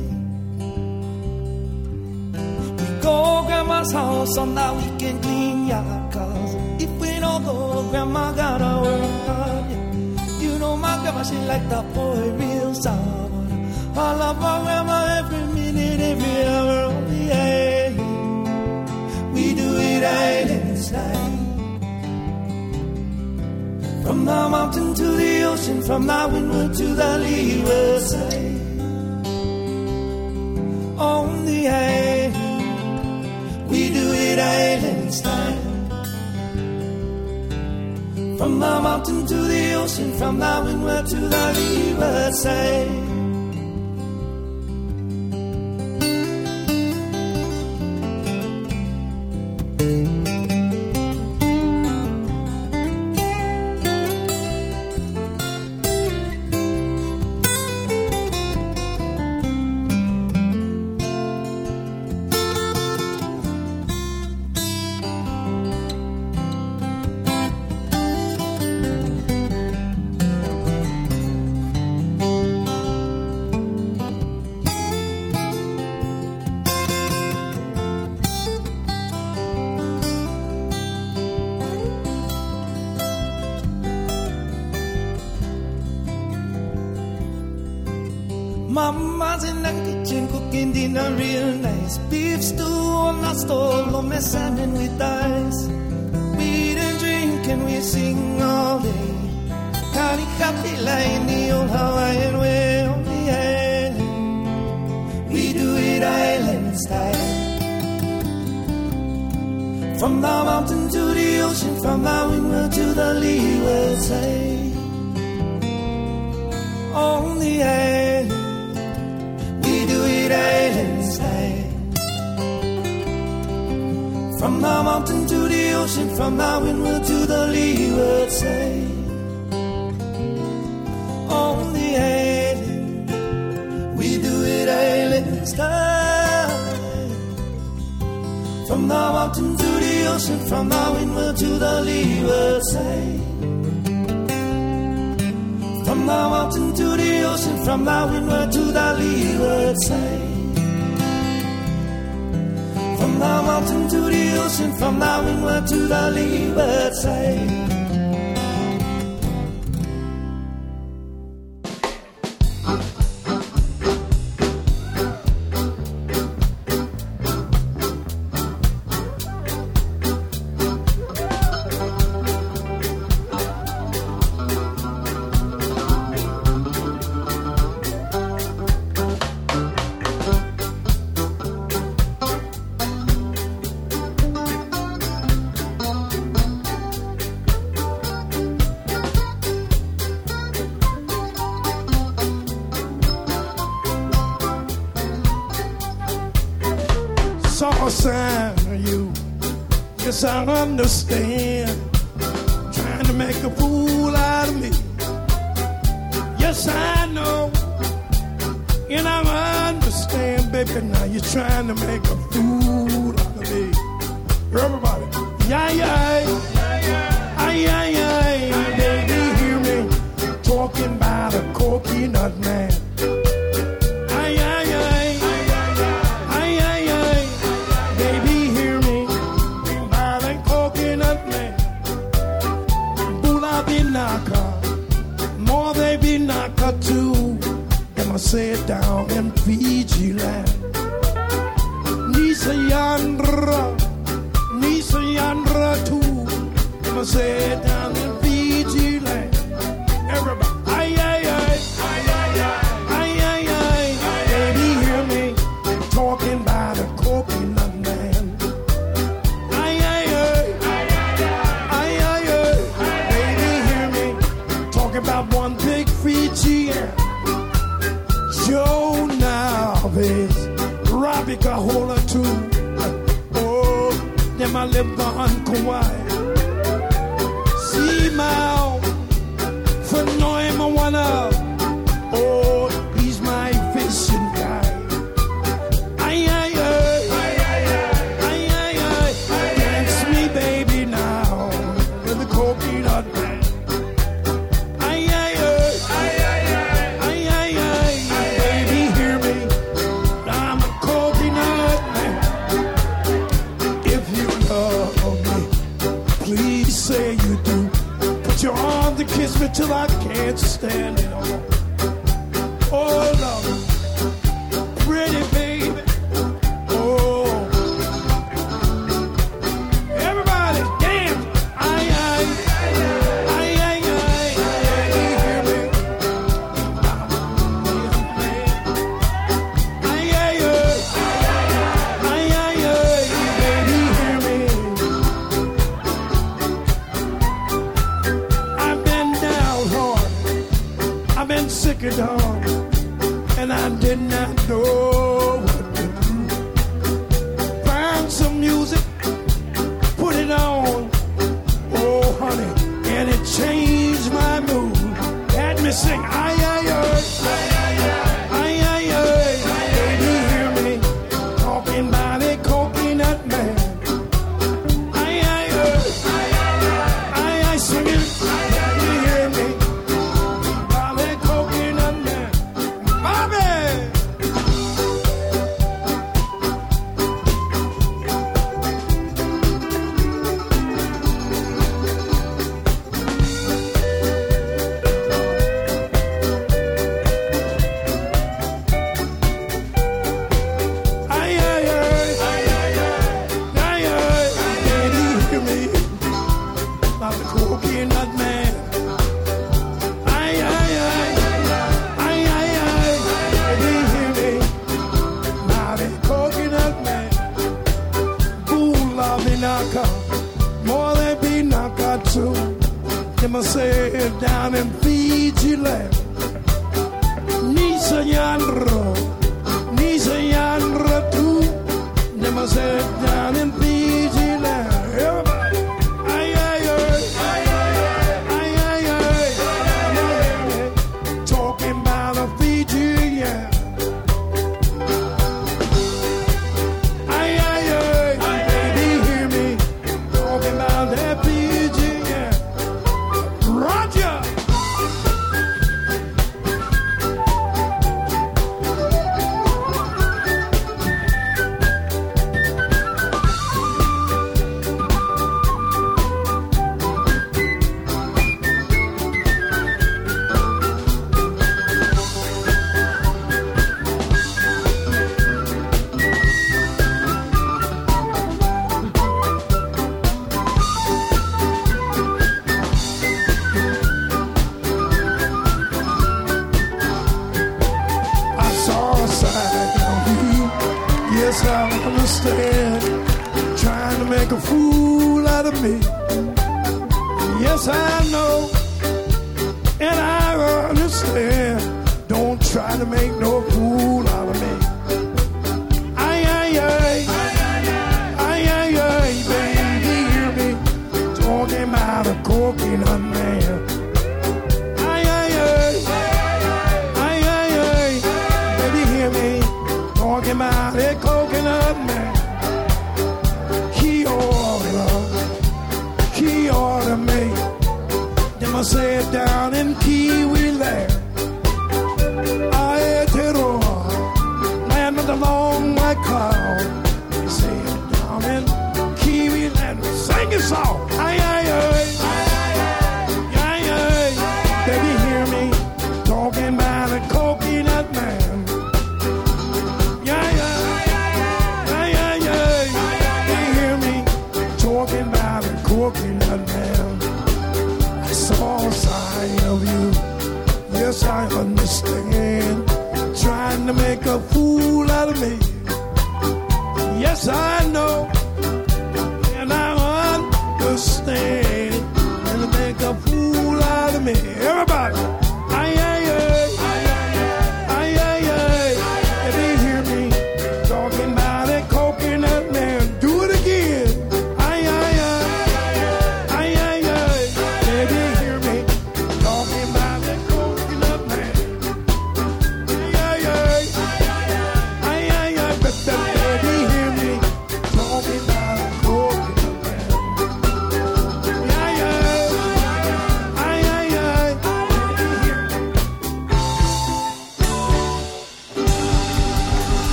We go grandma's house on the weekend, clean yard cars. If we don't go, grandma gotta work hard. yeah. You know my grandma, she like the to the ocean, from the windward to the leeward side. On the island, we do it island style. From the mountain to the ocean, from the windward to the leeward side. In the kitchen cooking dinner real nice. Beef stew on the stove, lomi salmon with ice. We and drink and we sing all day. Connie coffee line the old Hawaiian way on the island. We do it island style. From the mountain to the ocean, from the windward to the leeward side. On the island, From the mountain to the ocean, from the windward to the leeward side. On the island, we do it island style. From the mountain to the ocean, from the windward to the leeward side. From the mountain to the ocean, from the windward to the leeward side. The mountain to the ocean, from the windward to the leeward side.
Understand.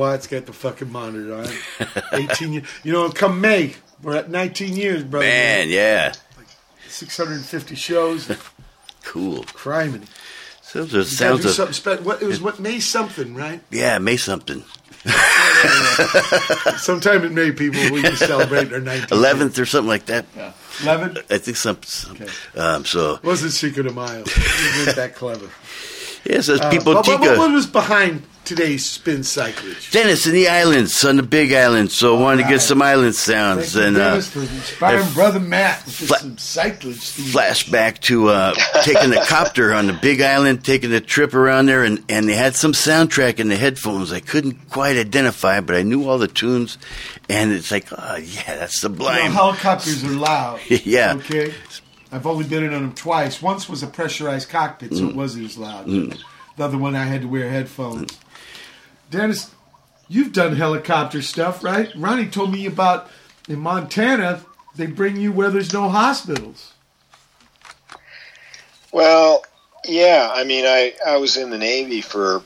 Wyatt's got the fucking monitor on. 18 years. You know, come May, we're at 19 years, brother.
Man, yeah.
650 shows.
Cool.
Criminy.
So
You
sounds of
something spe- what, it was what May something, right?
yeah, May something. (laughs)
Sometime in May, people we can celebrate our 19th.
Eleventh or something like that.
Yeah. 11?
I think some. some um, so
Wasn't Cinco de Mayo. You weren't that clever. (laughs)
yeah, so
Uh,
people
but, but what was behind today's spin cyclage?
Deniz in the islands, on the Big Island. So I wanted to get some island sounds
Thank
and uh,
for inspiring brother Matt with
Fla-
some cyclage. themes.
flashback to uh, taking the copter on the Big Island, taking a trip around there, and, and they had some soundtrack in the headphones. I couldn't quite identify, but I knew all the tunes, and it's like, oh yeah, that's
You know, helicopters are loud. (laughs)
Yeah.
Okay. I've only been in on them twice. Once was a pressurized cockpit, so it wasn't as loud.
Mm.
The other one, I had to wear headphones. Deniz, you've done helicopter stuff, right? Ronnie told me about in Montana. They bring you where there's no hospitals.
Well, yeah. I mean, I, I was in the Navy for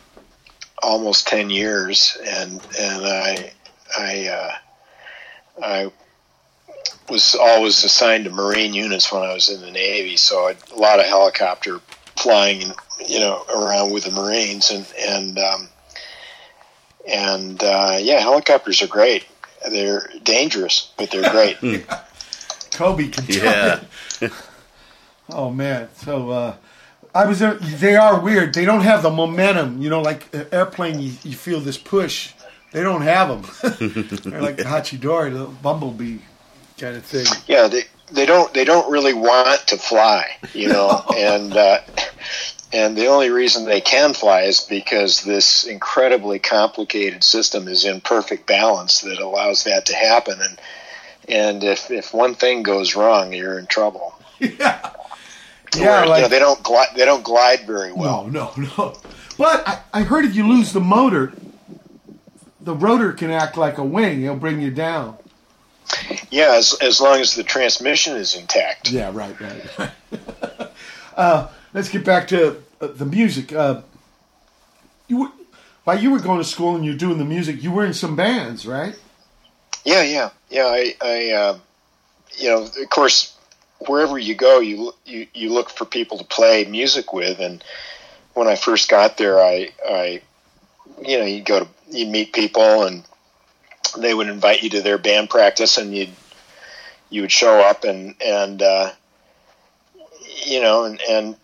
almost ten years, and and I I uh, I was always assigned to Marine units when I was in the Navy, so a lot of helicopter flying, you know, around with the Marines, and and um, and uh, yeah, helicopters are great. They're dangerous, but they're great. (laughs)
Kobe can tell
Yeah.
you. (laughs) Oh man, so uh, I was there. They are weird. They don't have the momentum. You know, like an airplane, you, you feel this push. They don't have them. (laughs) They're like the Hachidori, the bumblebee kind of thing.
yeah they they don't they don't really want to fly you know and uh, and the only reason they can fly is because this incredibly complicated system is in perfect balance that allows that to happen and and if if one thing goes wrong you're in trouble (laughs)
Yeah,
Where,
yeah,
you know, they don't glide they don't glide very well
no, no, no. But I, I heard if you lose the motor, the rotor can act like a wing. It'll bring you down.
yeah as, as long as the transmission is intact
Yeah, right, right. right. (laughs) uh, let's get back to the music. Uh, you were, while you were going to school and you're doing the music, you were in some bands, right?
Yeah, yeah, yeah. I, I uh, you know, of course, wherever you go, you you you look for people to play music with, and when I first got there, I, I, you know, you go to you meet people, and they would invite you to their band practice, and you'd you would show up, and and uh, you know, and and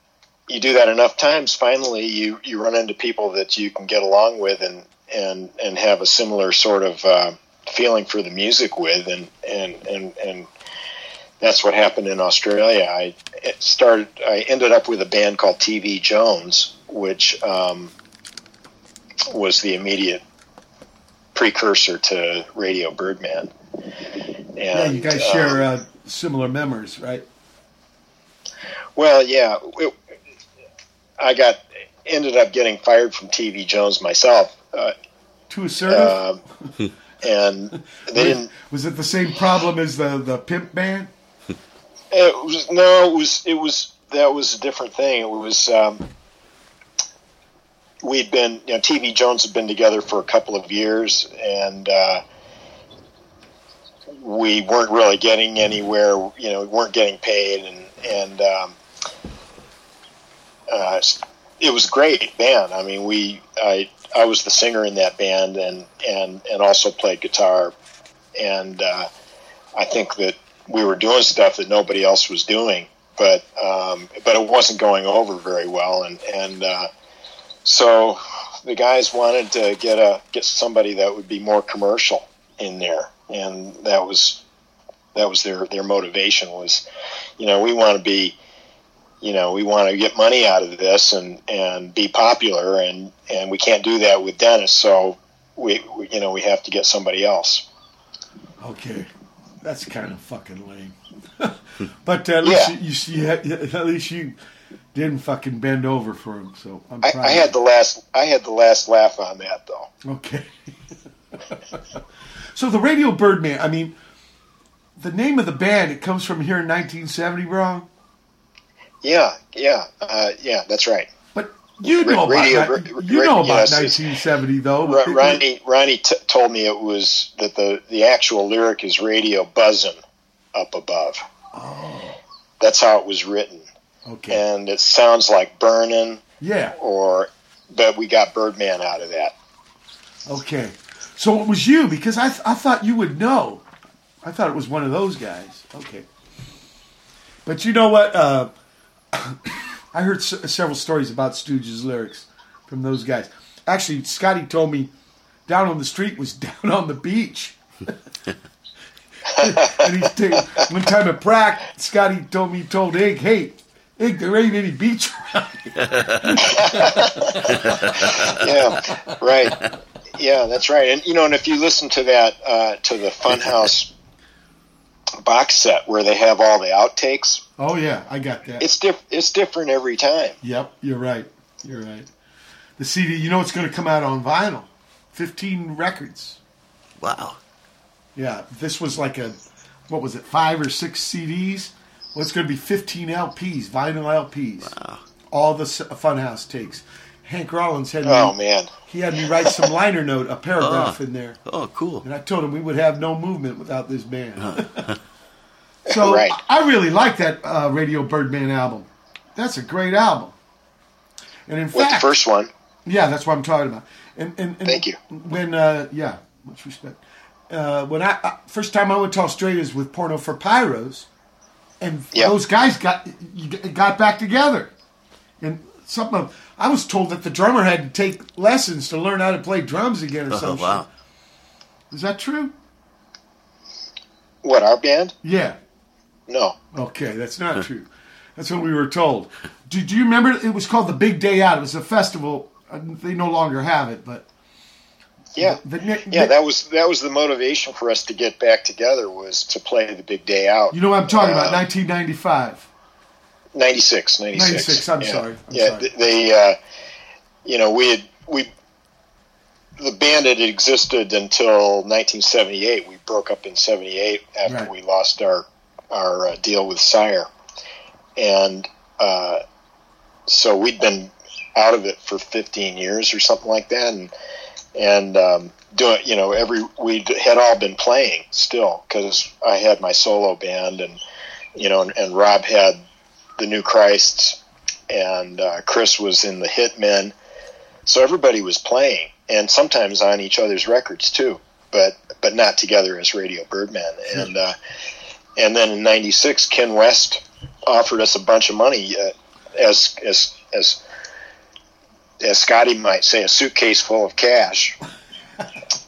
you do that enough times, finally, you you run into people that you can get along with, and and and have a similar sort of uh, feeling for the music with, and and and and that's what happened in Australia. I started. I ended up with a band called TV Jones, which um, was the immediate precursor to Radio Birdman. And,
yeah, you guys
um,
share uh, similar memories, right?
Well, yeah, it, I got ended up getting fired from TV Jones myself, uh,
Too assertive.
um, and (laughs) they didn't.
was it the same problem as the the pimp band?
It was no, it was it was that was a different thing. It was um, we'd been you know TV Jones had been together for a couple of years, and uh, we weren't really getting anywhere. You know, we weren't getting paid, and and um, uh, it was great band. I mean, we I I was the singer in that band and and and also played guitar, and uh, I think that we were doing stuff that nobody else was doing, but um, but it wasn't going over very well, and and uh, so the guys wanted to get a get somebody that would be more commercial in there, and that was that was their their motivation was, you know, we want to be, you know, we want to get money out of this and and be popular, and and we can't do that with Deniz, so we, we you know we have to get somebody else.
Okay, that's kind of fucking lame. (laughs) but uh, at least
Yeah.
you, you, see- at least you didn't fucking bend over for him. So I'm
I. I had the last I had the last laugh on that though.
Okay. (laughs) so the Radio Birdman. I mean, the name of the band. It comes from here in 1970, bro.
Yeah, yeah, uh, yeah. That's right.
But you know about
Radio-
you know about
yes,
1970 though.
Ro- Ronnie Ronnie t- told me it was that the the actual lyric is radio buzzing up above.
Oh,
That's how it was written,
okay.
and it sounds like burning
Yeah.
or. But we got Birdman out of that.
Okay. So it was you because I th- I thought you would know. I thought it was one of those guys. Okay. But you know what? Uh, (coughs) I heard s- several stories about Stooges lyrics from those guys. Actually, Scotty told me down on the street was (laughs) down on the beach. (laughs) and he's ta- one time at Prac, Scotty told me, told Ig, hey, Ig, there ain't any beach around (laughs)
yeah, right. Yeah, that's right. And you know, and if you listen to that uh, to the Funhouse box set where they have all the outtakes,
Oh, yeah, I got that.
it's diff- it's different every time.
Yep, you're right. You're right. The CD, you know, it's going to come out on vinyl. 15 records.
Wow.
Yeah, this was like a, what was it, five or six CDs? Well, it's going to be 15 LPs, vinyl LPs.
Wow.
All the S- Funhouse takes. Hank Rollins had
Oh
me,
man,
he had me write some liner note, a paragraph
Oh.
in there.
Oh, cool.
And I told him we would have no movement without this band. (laughs) so
Right.
I really like that uh, Radio Birdman album. That's a great album. And in
with the
fact,
first one,
yeah, that's what I'm talking about. And, and, and
Thank you.
When uh, yeah, much respect. Uh, when I uh, first time I went to Australia was with Porno for Pyros, and
Yeah.
those guys got got back together. And something of, I was told that the drummer had to take lessons to learn how to play drums again or
Oh,
something.
wow.
Is that true?
what our band?
Yeah.
No,
Okay, that's not true. That's what we were told. Do, do you remember? It was called the Big Day Out. It was a festival. Uh, They no longer have it, but
yeah,
the, the,
yeah. That was that was the motivation for us to get back together was to play the big day out.
you know what I'm talking about?
Uh,
1995.
96, 96.
96, I'm
yeah.
sorry, I'm
yeah,
sorry.
they, uh, you know, we had, we, the band had existed until 1978. We broke up in 78 after
Right.
we lost our, our uh, deal with Sire. And, uh, so we'd been out of it for 15 years or something like that. And, and, um, doing, you know, every, we had all been playing still because I had my solo band and, you know, and, and Rob had the New Christs, and uh, Chris was in the Hitmen. So everybody was playing, and sometimes on each other's records too, but but not together as Radio Birdman. And uh, and then in '96, Ken West offered us a bunch of money, uh, as as as as Scotty might say, a suitcase full of cash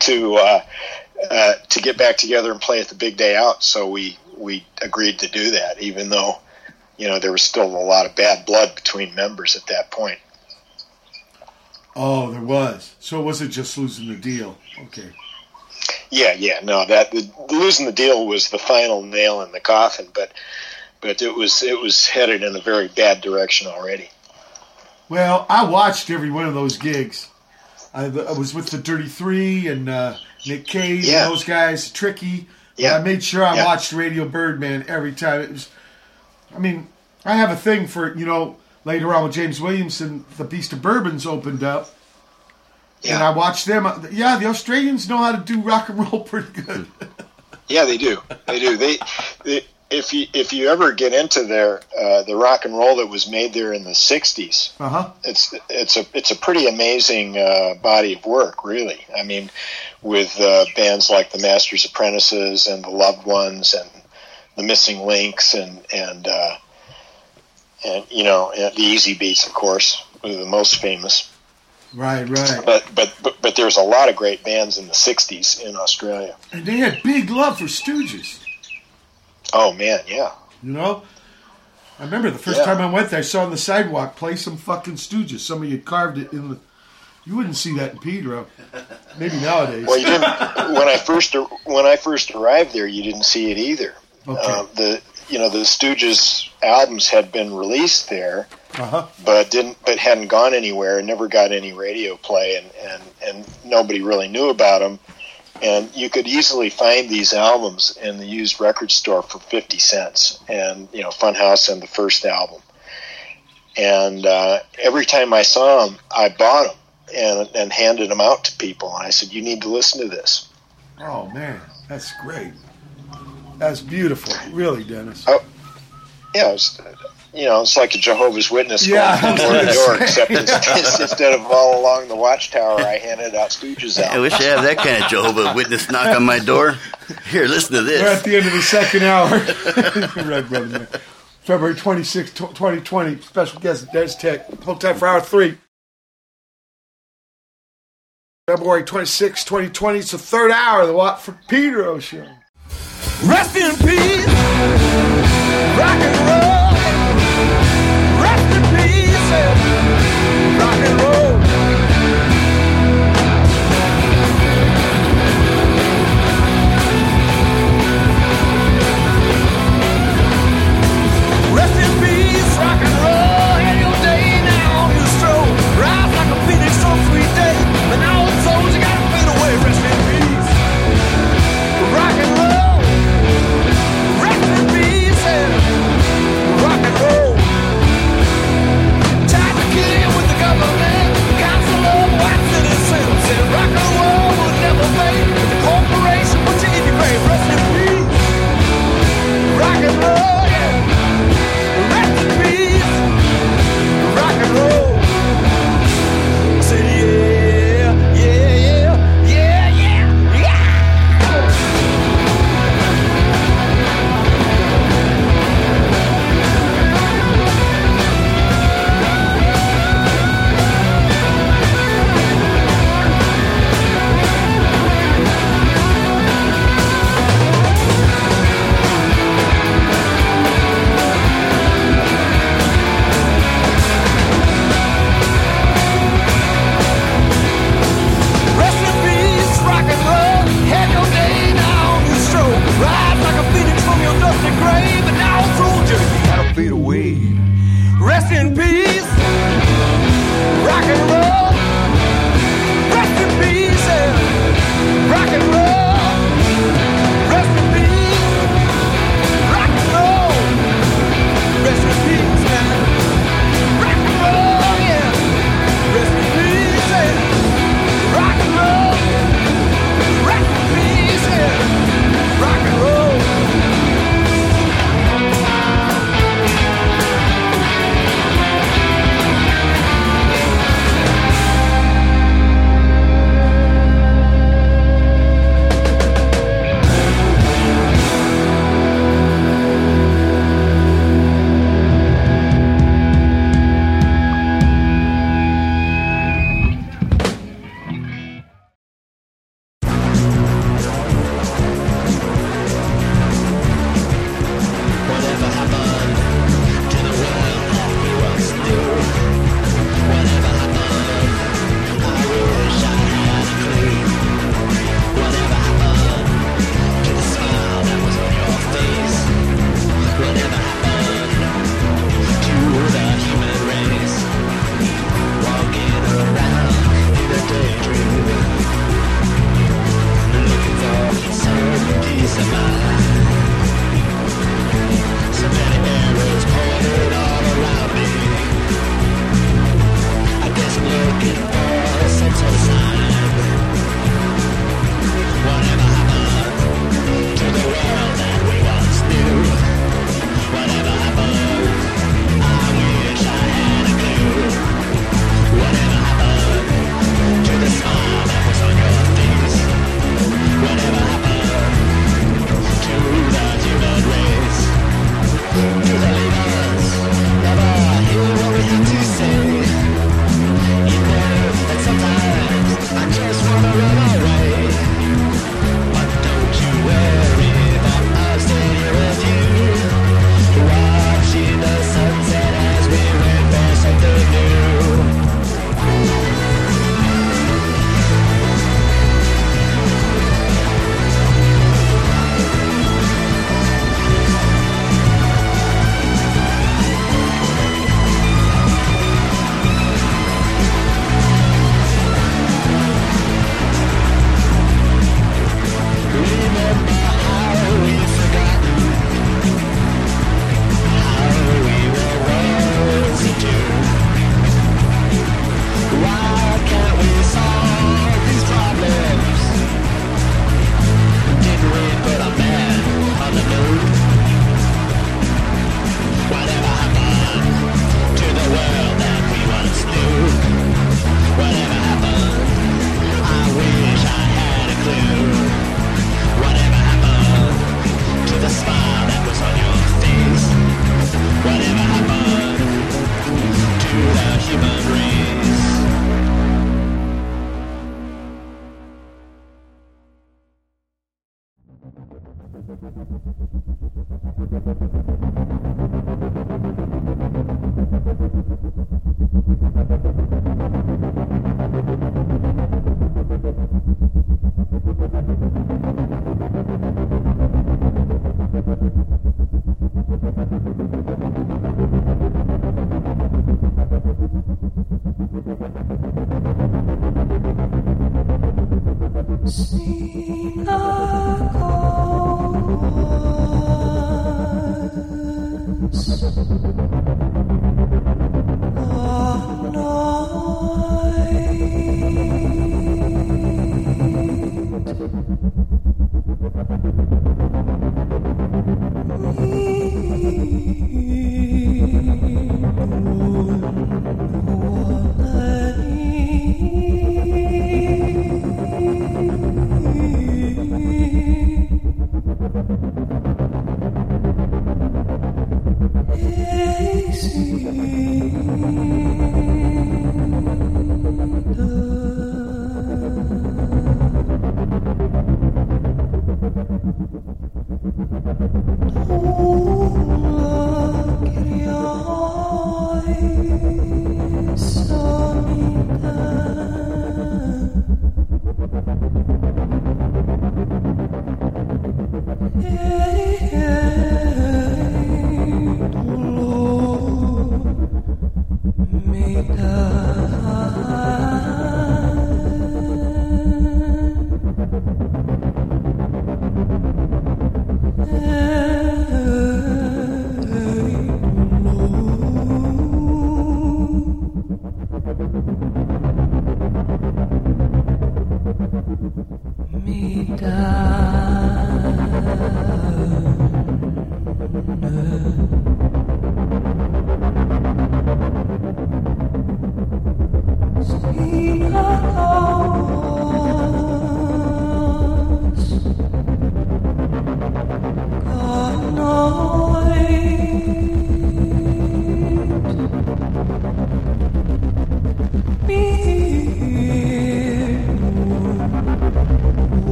to uh, uh, to get back together and play at the big day out. So we we agreed to do that, even though you know there was still a lot of bad blood between members at that point.
Oh, there was. So it wasn't just losing the deal. Okay.
Yeah, yeah, no, that the, losing the deal was the final nail in the coffin, but but it was it was headed in a very bad direction already.
Well, I watched every one of those gigs. I, I was with the Dirty Three and uh, Nick Cave
Yeah.
and those guys, Tricky.
Yeah.
I made sure I
Yeah.
watched Radio Birdman every time. It was. I mean, I have a thing for you know. Later on with James Williamson, the Beast of Bourbons opened up, and I watched them. Yeah, the Australians know how to do rock and roll pretty good. (laughs)
yeah, they do, they do. They, they if you if you ever get into their uh, the rock and roll that was made there in the '60s,
Uh huh.
it's it's a it's a pretty amazing uh, body of work, really. I mean, with uh, bands like the Masters Apprentices and the Loved Ones and the Missing Links and and uh, and you know the Easy Beats, of course, were the most famous.
Right, right.
But but but but there's a lot of great bands in the '60s in Australia.
And they had big love for Stooges.
Oh man, yeah.
You know, I remember the first
Yeah.
time I went there, I saw on the sidewalk play some fucking Stooges. Somebody had carved it in the. You wouldn't see that in Pedro. Maybe nowadays.
Well, you didn't when I first when I first arrived there. You didn't see it either.
Okay.
Uh, the you know the Stooges albums had been released there,
Uh huh.
but didn't but hadn't gone anywhere and never got any radio play, and and and nobody really knew about them. And you could easily find these albums in the used record store for fifty cents, and you know Funhouse and the first album. And uh, every time I saw them, I bought them and and handed them out to people. And I said, "You need to listen to this."
Oh man, that's great. That's beautiful, really, Deniz.
Oh, yeah, it's, you know, it's like a Jehovah's Witness
Yeah,
going
I
from door to door, except
say.
instead, instead of all along the watchtower, I handed out Stooges out.
I wish I have that kind of Jehovah Witness knock on my door. Here, listen to this.
We're
this.
at the end of the second hour. (laughs) Red Brother Man. February 26, 2020. Special guest, Deniz Tek. Hold time for hour three. February 26, 2020. It's the third hour of the Watt from Pedro show.
Rest in peace, rock and roll. Rest in peace, rock and roll. Rock and roll.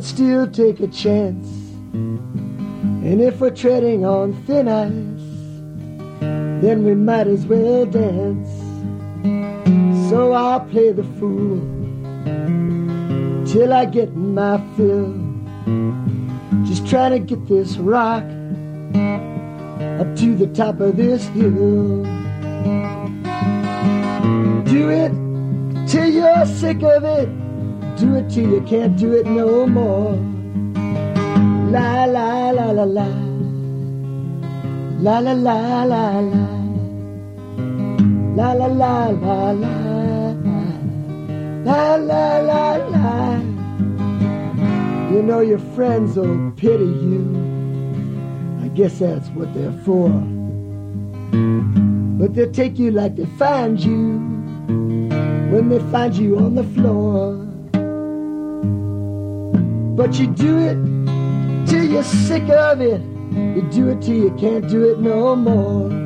Would still take a chance. And if we're treading on thin ice, then we might as well dance. So I'll play the fool till I get my fill. Just trying to get this rock up to the top of this hill. Do it till you're sick of it. Till you can't do it no more. La la la la la. La la la la la. La la la la la. La la la la. You know your friends will pity you. I guess that's what they're for. But they'll take you like they find you when they find you on the floor. But you do it till you're sick of it. You do it till you can't do it no more.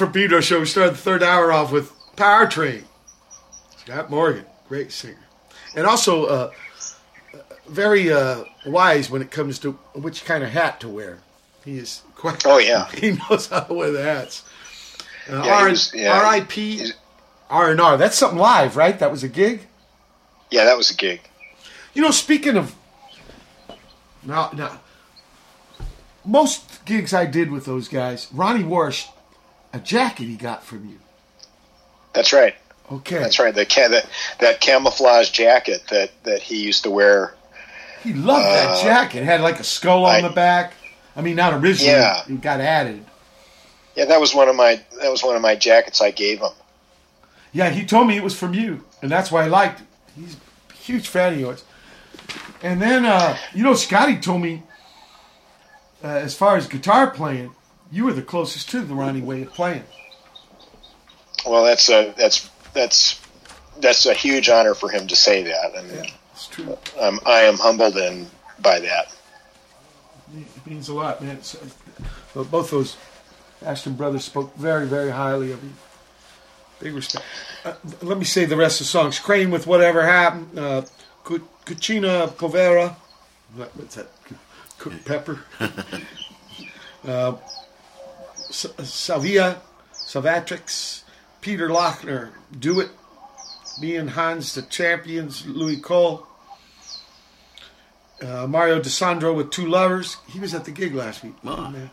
From
Pedro show. We started the third hour off with Powertrane. Scott Morgan, great singer, and also uh, very uh, wise when it comes to which kind of hat to wear. He is quite.
Oh, yeah. (laughs)
he knows how to wear the hats. Uh,
Yeah,
R-
was- yeah.
R.I.P. R and R. That's something live, right? That was a gig.
Yeah, that was a gig.
You know, speaking of now, now, most gigs I did with those guys, Ronnie wore a, sh- a jacket he got from you.
That's right.
Okay,
That's right. The that that camouflage jacket that that he used to wear.
He loved that
Uh,
jacket. It had like a skull on
I-
the back. I mean, not originally.
Yeah.
It got added.
Yeah, that was one of my that was one of my jackets I gave him.
Yeah, he told me it was from you, and that's why I liked it. He's a huge fan of yours. And then, uh, you know, Scotty told me, uh, as far as guitar playing, you were the closest to the Ronnie way of playing.
Well, that's a that's that's that's a huge honor for him to say that, and
it's true.
Um, I am humbled and by that.
It means a lot, man. It's, uh, both those Asheton brothers spoke very, very highly of you. Big respect. Uh, let me say the rest of the songs. Crane with Whatever Happened. Uh, Cu- Cucina Povera. What's that? Cooked pepper. (laughs) uh, S- Salvia, Salvatrix, Peter Laughner, Do It. Me and Hans, the champions, Louis Cole. Uh, Mario de Sandro with Two Lovers. He was at the gig last week. Man.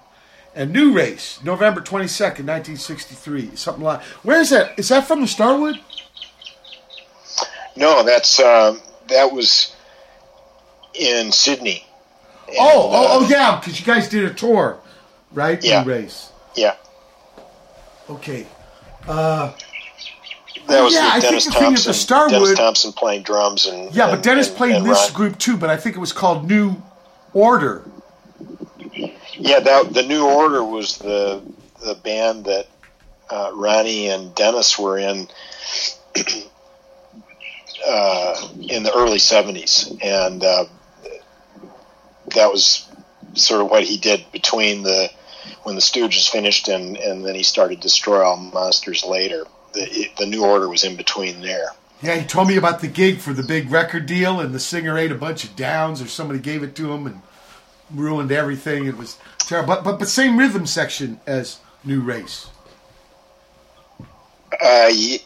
And New Race, November 22nd, 1963. Something like. Where is that? Is that from the Starwood?
No, that's um, that was in Sydney.
oh, oh, oh, yeah, because you guys did a tour, right?
Yeah.
New Race.
Yeah,
Okay. Uh,
that was
yeah, I
with
think
Dennis
the thing at the
Thompson.
Starwood-
Dennis Thompson playing drums and
yeah, but Dennis
and-
played
and
this
Ron-
group too, but I think it was called New Order.
Yeah, that the New Order was the the band that uh, Ronnie and Dennis were in (clears throat) uh, in the early '70s, and uh, that was sort of what he did between the when the Stooges finished and and then he started Destroy All Monsters later. The the New Order was in between there.
Yeah, he told me about the gig for the big record deal, and the singer ate a bunch of downs, or somebody gave it to him and ruined everything. It was terrible. But but, but same rhythm section as New Race.
Uh, ye-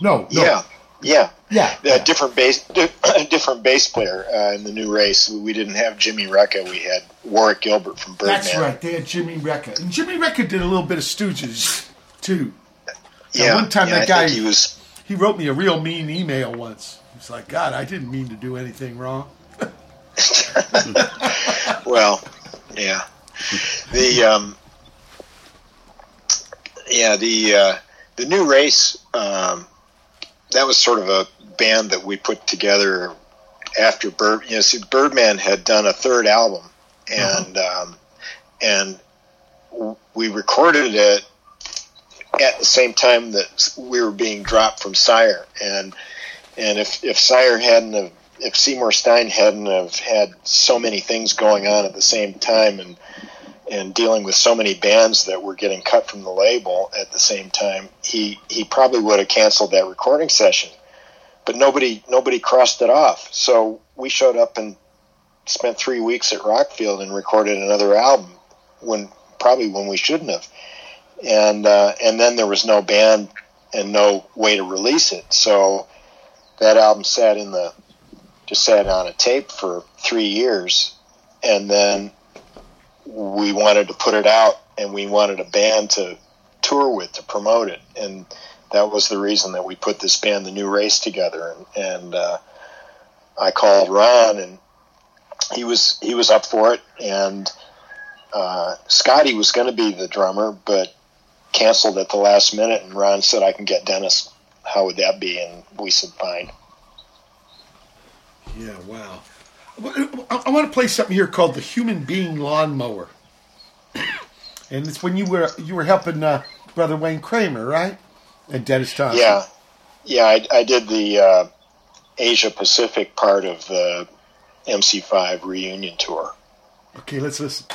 No, no.
Yeah, yeah,
Yeah,
A different bass, di- (laughs) different bass player uh, in the new race. We didn't have Jimmy Recca. We had Warwick Gilbert from Birdman.
That's right. They had Jimmy Recca, and Jimmy Recca did a little bit of Stooges too.
Yeah,
one time
yeah,
that guy
he was.
he wrote me a real mean email once. He's like, God, I didn't mean to do anything wrong. (laughs)
Well, yeah. The um, yeah the uh, the new race. Um, that was sort of a band that we put together after Bird. You know, see, Birdman had done a third album, and um, and w- we recorded it at the same time that we were being dropped from Sire, and and if if Sire hadn't have if Seymour Stein hadn't have had so many things going on at the same time and and dealing with so many bands that were getting cut from the label at the same time, he he probably would have canceled that recording session. But nobody nobody crossed it off. So we showed up and spent three weeks at Rockfield and recorded another album when probably when we shouldn't have. And uh, and then there was no band and no way to release it. So that album sat in the just sat on a tape for three years, and then we wanted to put it out, and we wanted a band to tour with to promote it, and that was the reason that we put this band, the New Race, together. And, and uh, I called Ron, and he was he was up for it, and uh, Scotty was going to be the drummer, but canceled at the last minute. And Ron said, "I can get Dennis. How would that be?" And we said, "Fine."
Yeah, wow. I, I want to play something here called the Human Being Lawnmower, and it's when you were you were helping uh, brother Wayne Kramer, right? And Dennis Thompson.
Yeah, yeah. I, I did the uh, Asia Pacific part of the MC5 reunion tour.
Okay, let's listen.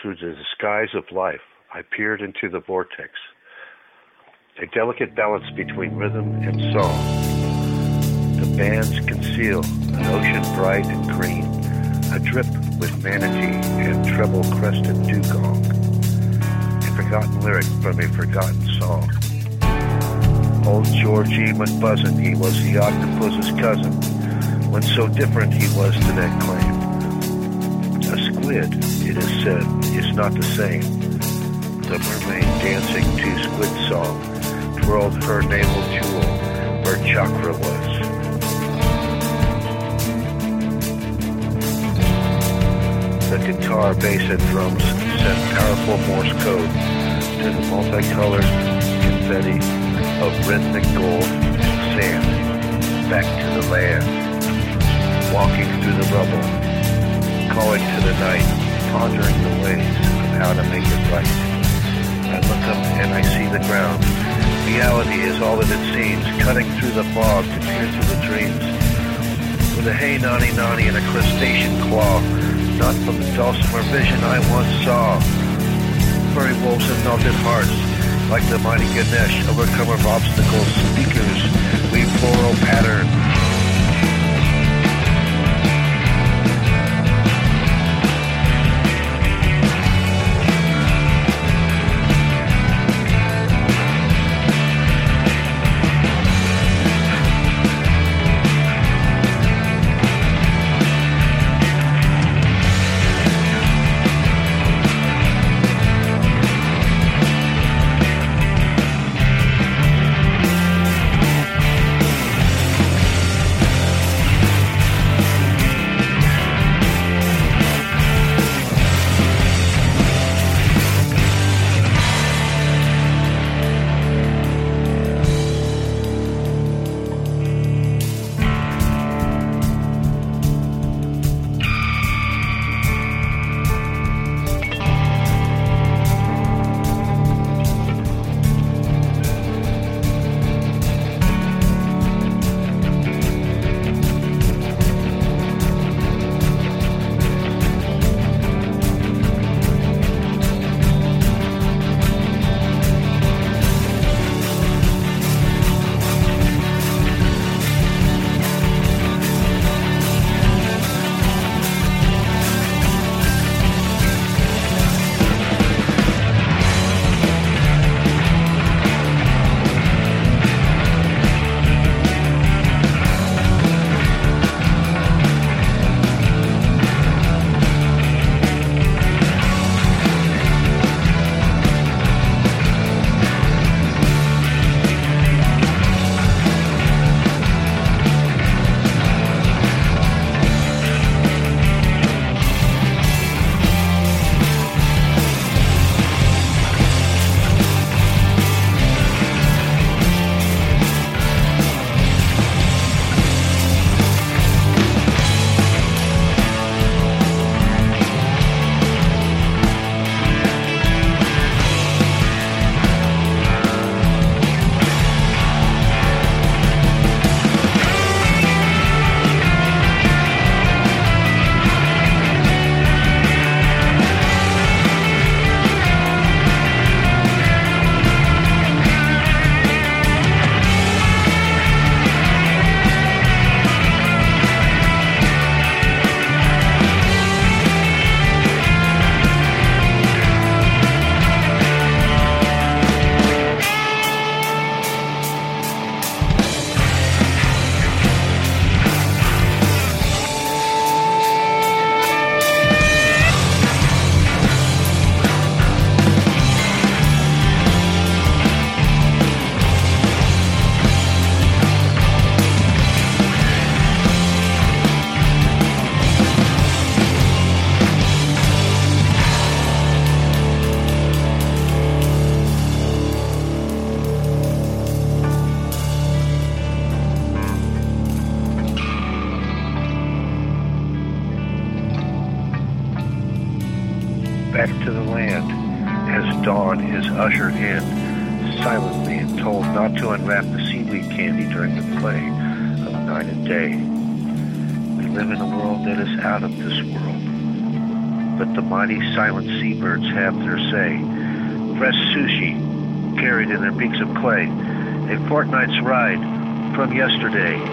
Through the disguise of life, I peered into the vortex. A delicate balance between rhythm and song. The bands conceal an ocean bright and green, a drip with manatee and treble crested dugong. A forgotten lyric from a forgotten song. Old Georgie McBuzzin, he was the octopus's cousin, when so different he was to that claim. A squid, it is said, is not the same. The mermaid dancing to squid song twirled her navel jewel where chakra was. The guitar, bass, and drums sent powerful Morse code to the multicolored confetti of rhythmic gold and sand back to the land. Walking through the rubble, calling to the night, pondering the ways of how to make it right. I look up and I see the ground. Reality is all that it seems, cutting through the fog to peer through the dreams. With a hey nani nani and a crustacean claw, not from the dulcimer vision I once saw. Furry wolves and melted hearts, like the mighty Ganesh, overcomer of obstacles, speakers, weave floral pattern.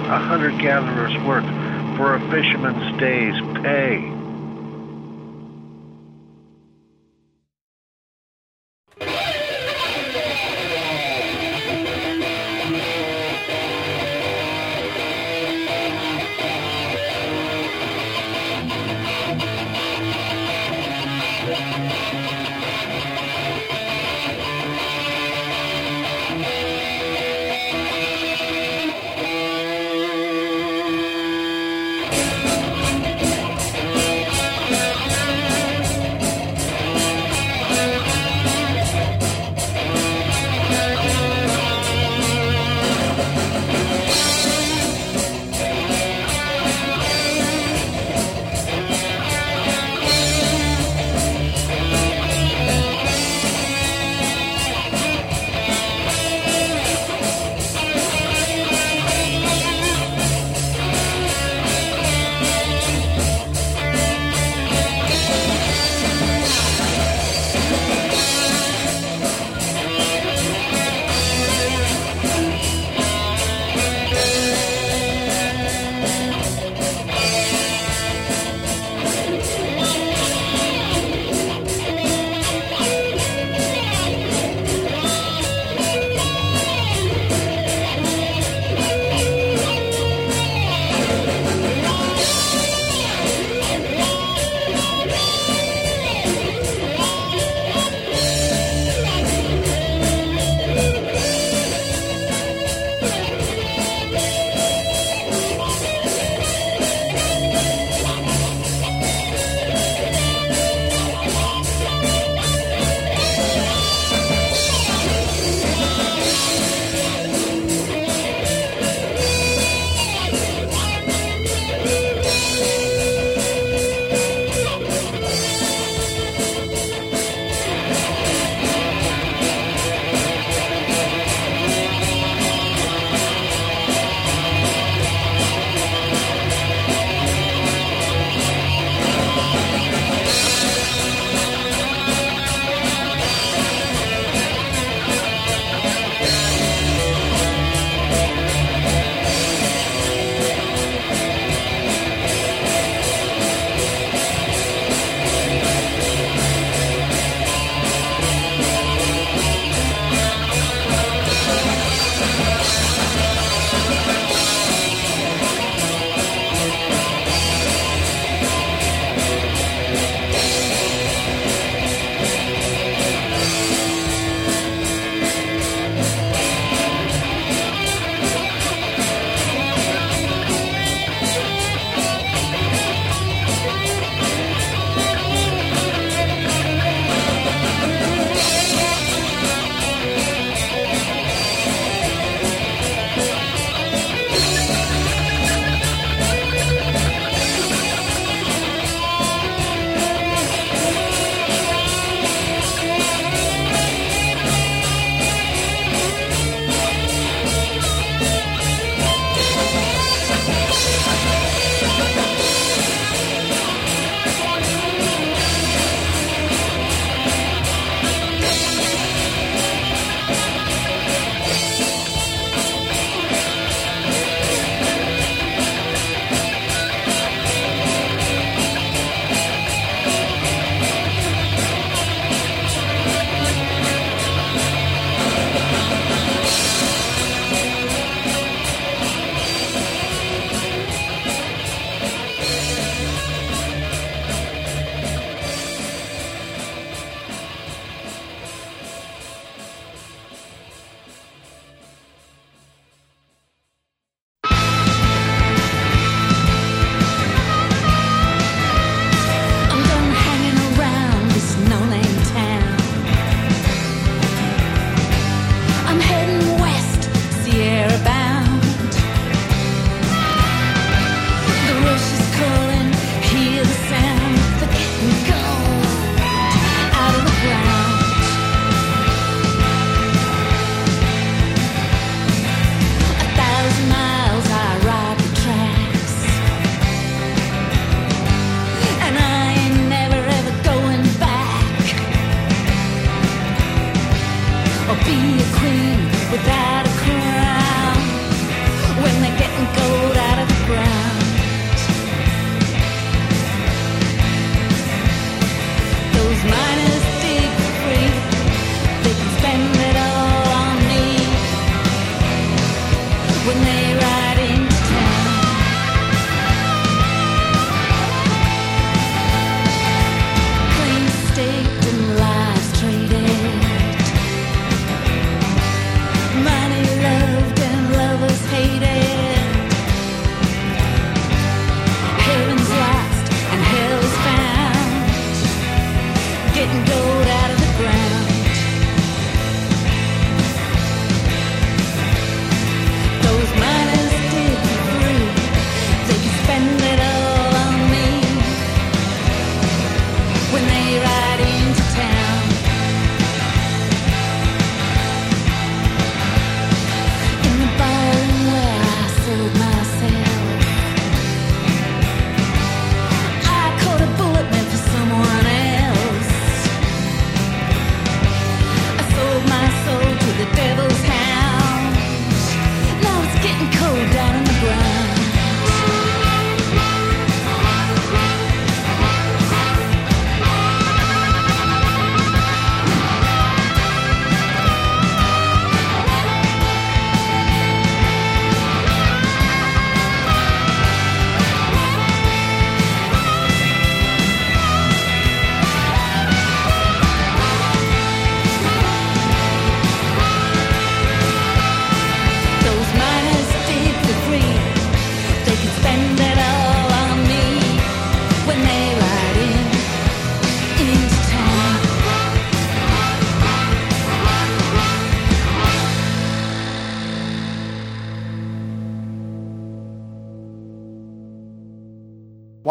A hundred gatherers' work for a fisherman's day's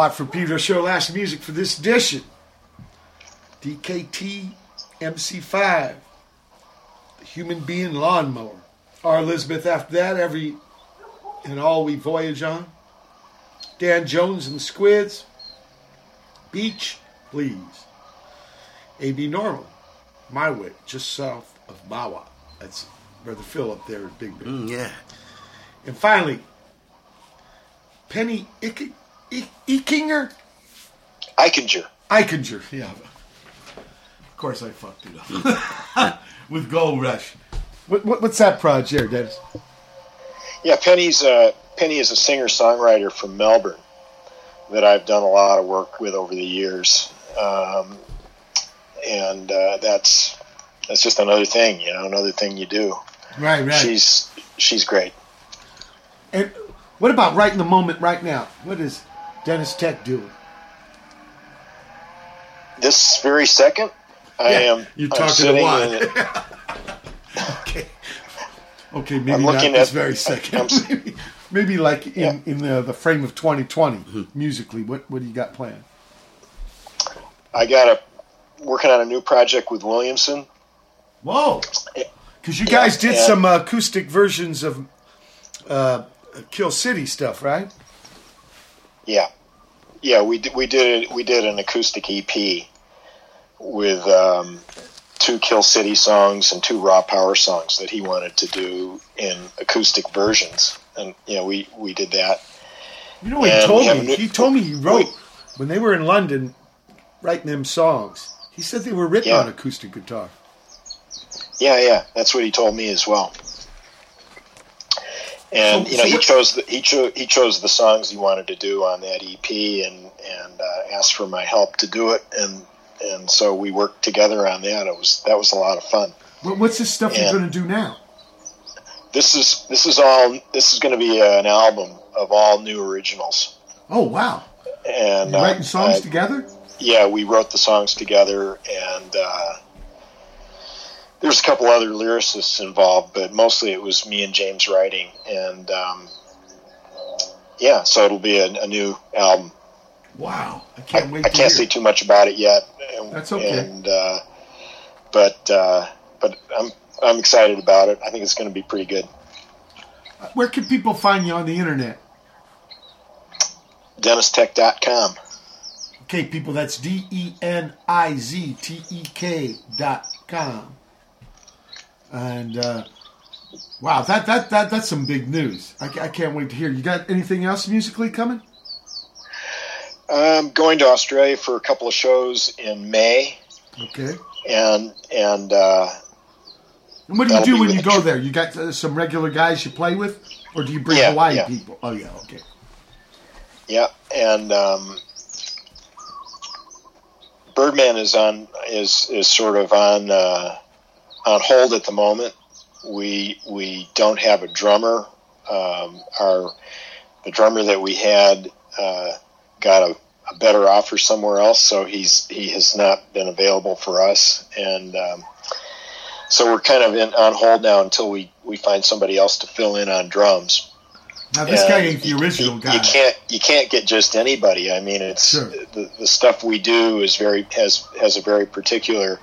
Watt from Pedro Show. Last music for this edition. DKT MC5. The Human Being Lawnmower. R. Elizabeth after that. Every and all we voyage on. Dan Jones and the Squids. Beach, please. AB Normal. My way, just south of Mahwah. That's Brother Phil up there at Big Bear.
Mm, yeah.
And finally, Penny Ick- Ick- Ickinger?
Eichinger.
Eichinger, yeah. Of course I fucked it up. (laughs) With Gold Rush. What, what, what's that project, Deniz?
Yeah, Penny's uh, Penny is a singer songwriter from Melbourne that I've done a lot of work with over the years, um, and uh, that's that's just another thing, you know, another thing you do.
Right, right.
She's she's great.
And what about right in the moment, right now? What is Deniz Tek doing?
This very second, I
Yeah,
am.
you're talking to Watt.
in. (laughs)
Okay, maybe
I'm
not
looking
this very second. (laughs) maybe, maybe like in, in the, the frame of 2020, musically. What what do you got planned?
I got a working on a new project with Williamson.
Whoa! Because you guys did
Yeah.
some acoustic versions of uh, Kill City stuff, right?
Yeah, yeah. We did, we did we did an acoustic EP with um, two Kill City songs and two Raw Power songs that he wanted to do in acoustic versions, and you know we we did that.
You know, he
And
told me.
new-
He told me he wrote when they were in London writing them songs. He said they were written
Yeah.
on acoustic guitar.
Yeah, yeah, that's what he told me as well. And
So-
you know,
so
he chose the, he chose he chose the songs he wanted to do on that EP, and and uh, asked for my help to do it, and and so we worked together on that. It was that was a lot of fun.
What, what's this stuff
Yeah.
you're going to do now?
This is this is all this is going to be an album of all new originals.
Oh wow!
And uh,
writing songs
I-
together?
yeah, we wrote the songs together, and uh, there's a couple other lyricists involved, but mostly it was me and James writing. And um, yeah, so it'll be a, a new album.
Wow! I can't wait.
I can't
hear
say too much about it yet. And,
That's okay.
And uh, but uh, but I'm I'm excited about it. I think it's going to be pretty good.
Where can people find you on the internet?
DenizTek.com.
Okay, people, that's D E N I Z T E K dot com. And uh, wow, that, that that that's some big news. I, I can't wait to hear. You got anything else musically coming?
I'm going to Australia for a couple of shows in May,
Okay.
and and uh,
And what do you do when you go there? You got uh, some regular guys you play with, or do you bring
Yeah,
Hawaii
yeah.
people? Oh yeah, okay.
Yeah, and um, Birdman is on is is sort of on uh, on hold at the moment. We we don't have a drummer. Um, our the drummer that we had uh, got a, a better offer somewhere else, so he's he has not been available for us, and um, so we're kind of in on hold now until we we find somebody else to fill in on drums.
Now this
And
guy ain't the original
you,
guy.
You can't you can't get just anybody. I mean, it's the, the stuff we do is very has has a very particular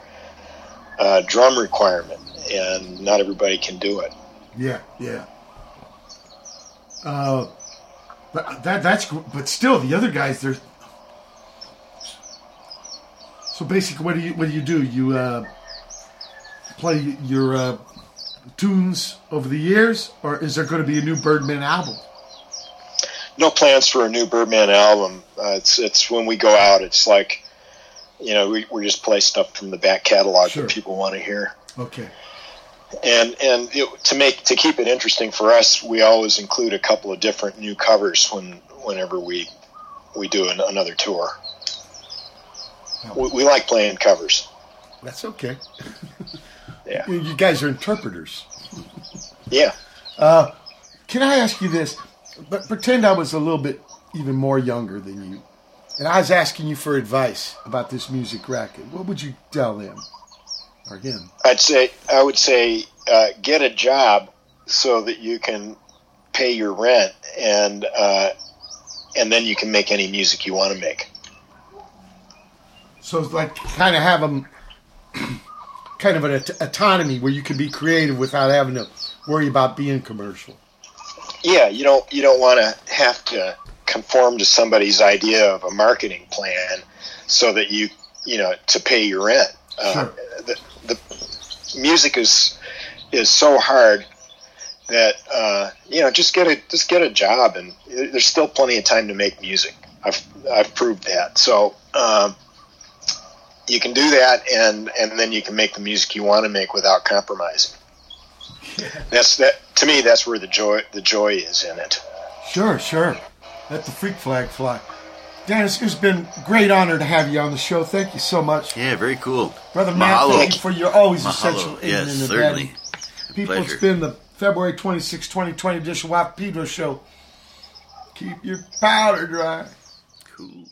uh, drum requirement, and not everybody can do it.
Yeah, yeah. Uh, but that that's but still the other guys they're. So basically, what do you what do you do? You uh, play your uh, tunes over the years, or is there going to be a new Birdman album?
No plans for a new Birdman album. Uh, it's it's when we go out. It's like, you know, we we just play stuff from the back catalog
Sure.
that people want to hear.
Okay.
and and it, to make to keep it interesting for us, we always include a couple of different new covers when whenever we we do an, another tour. We, we like playing covers.
That's okay.
Yeah.
You- You guys are interpreters.
Yeah.
Uh, can I ask you this? But pretend I was a little bit even more younger than you, and I was asking you for advice about this music racket. What would you tell them or him?
I'd say I would say uh, get a job so that you can pay your rent and uh, and then you can make any music you want to make.
So it's like kind of have them (clears throat) kind of an aut- autonomy where you can be creative without having to worry about being commercial.
Yeah, you don't you don't want to have to conform to somebody's idea of a marketing plan so that you you know to pay your rent. Uh, the, the music is is so hard that uh, you know just get a just get a job and there's still plenty of time to make music. I've I've proved that. So um, you can do that and and then you can make the music you want to make without compromising. That's that to me. That's where the joy the joy is in it.
Sure, sure. Let the freak flag fly. Deniz, it's been a great honor to have you on the show. Thank you so much.
Yeah, very cool.
Brother Matt,
Mahalo.
thank you for your always
Mahalo.
essential aid
Yes,
in the
certainly.
People,
Pleasure.
it's been the February 26, 2020 edition of Pedro Show. Keep your powder dry.
Cool.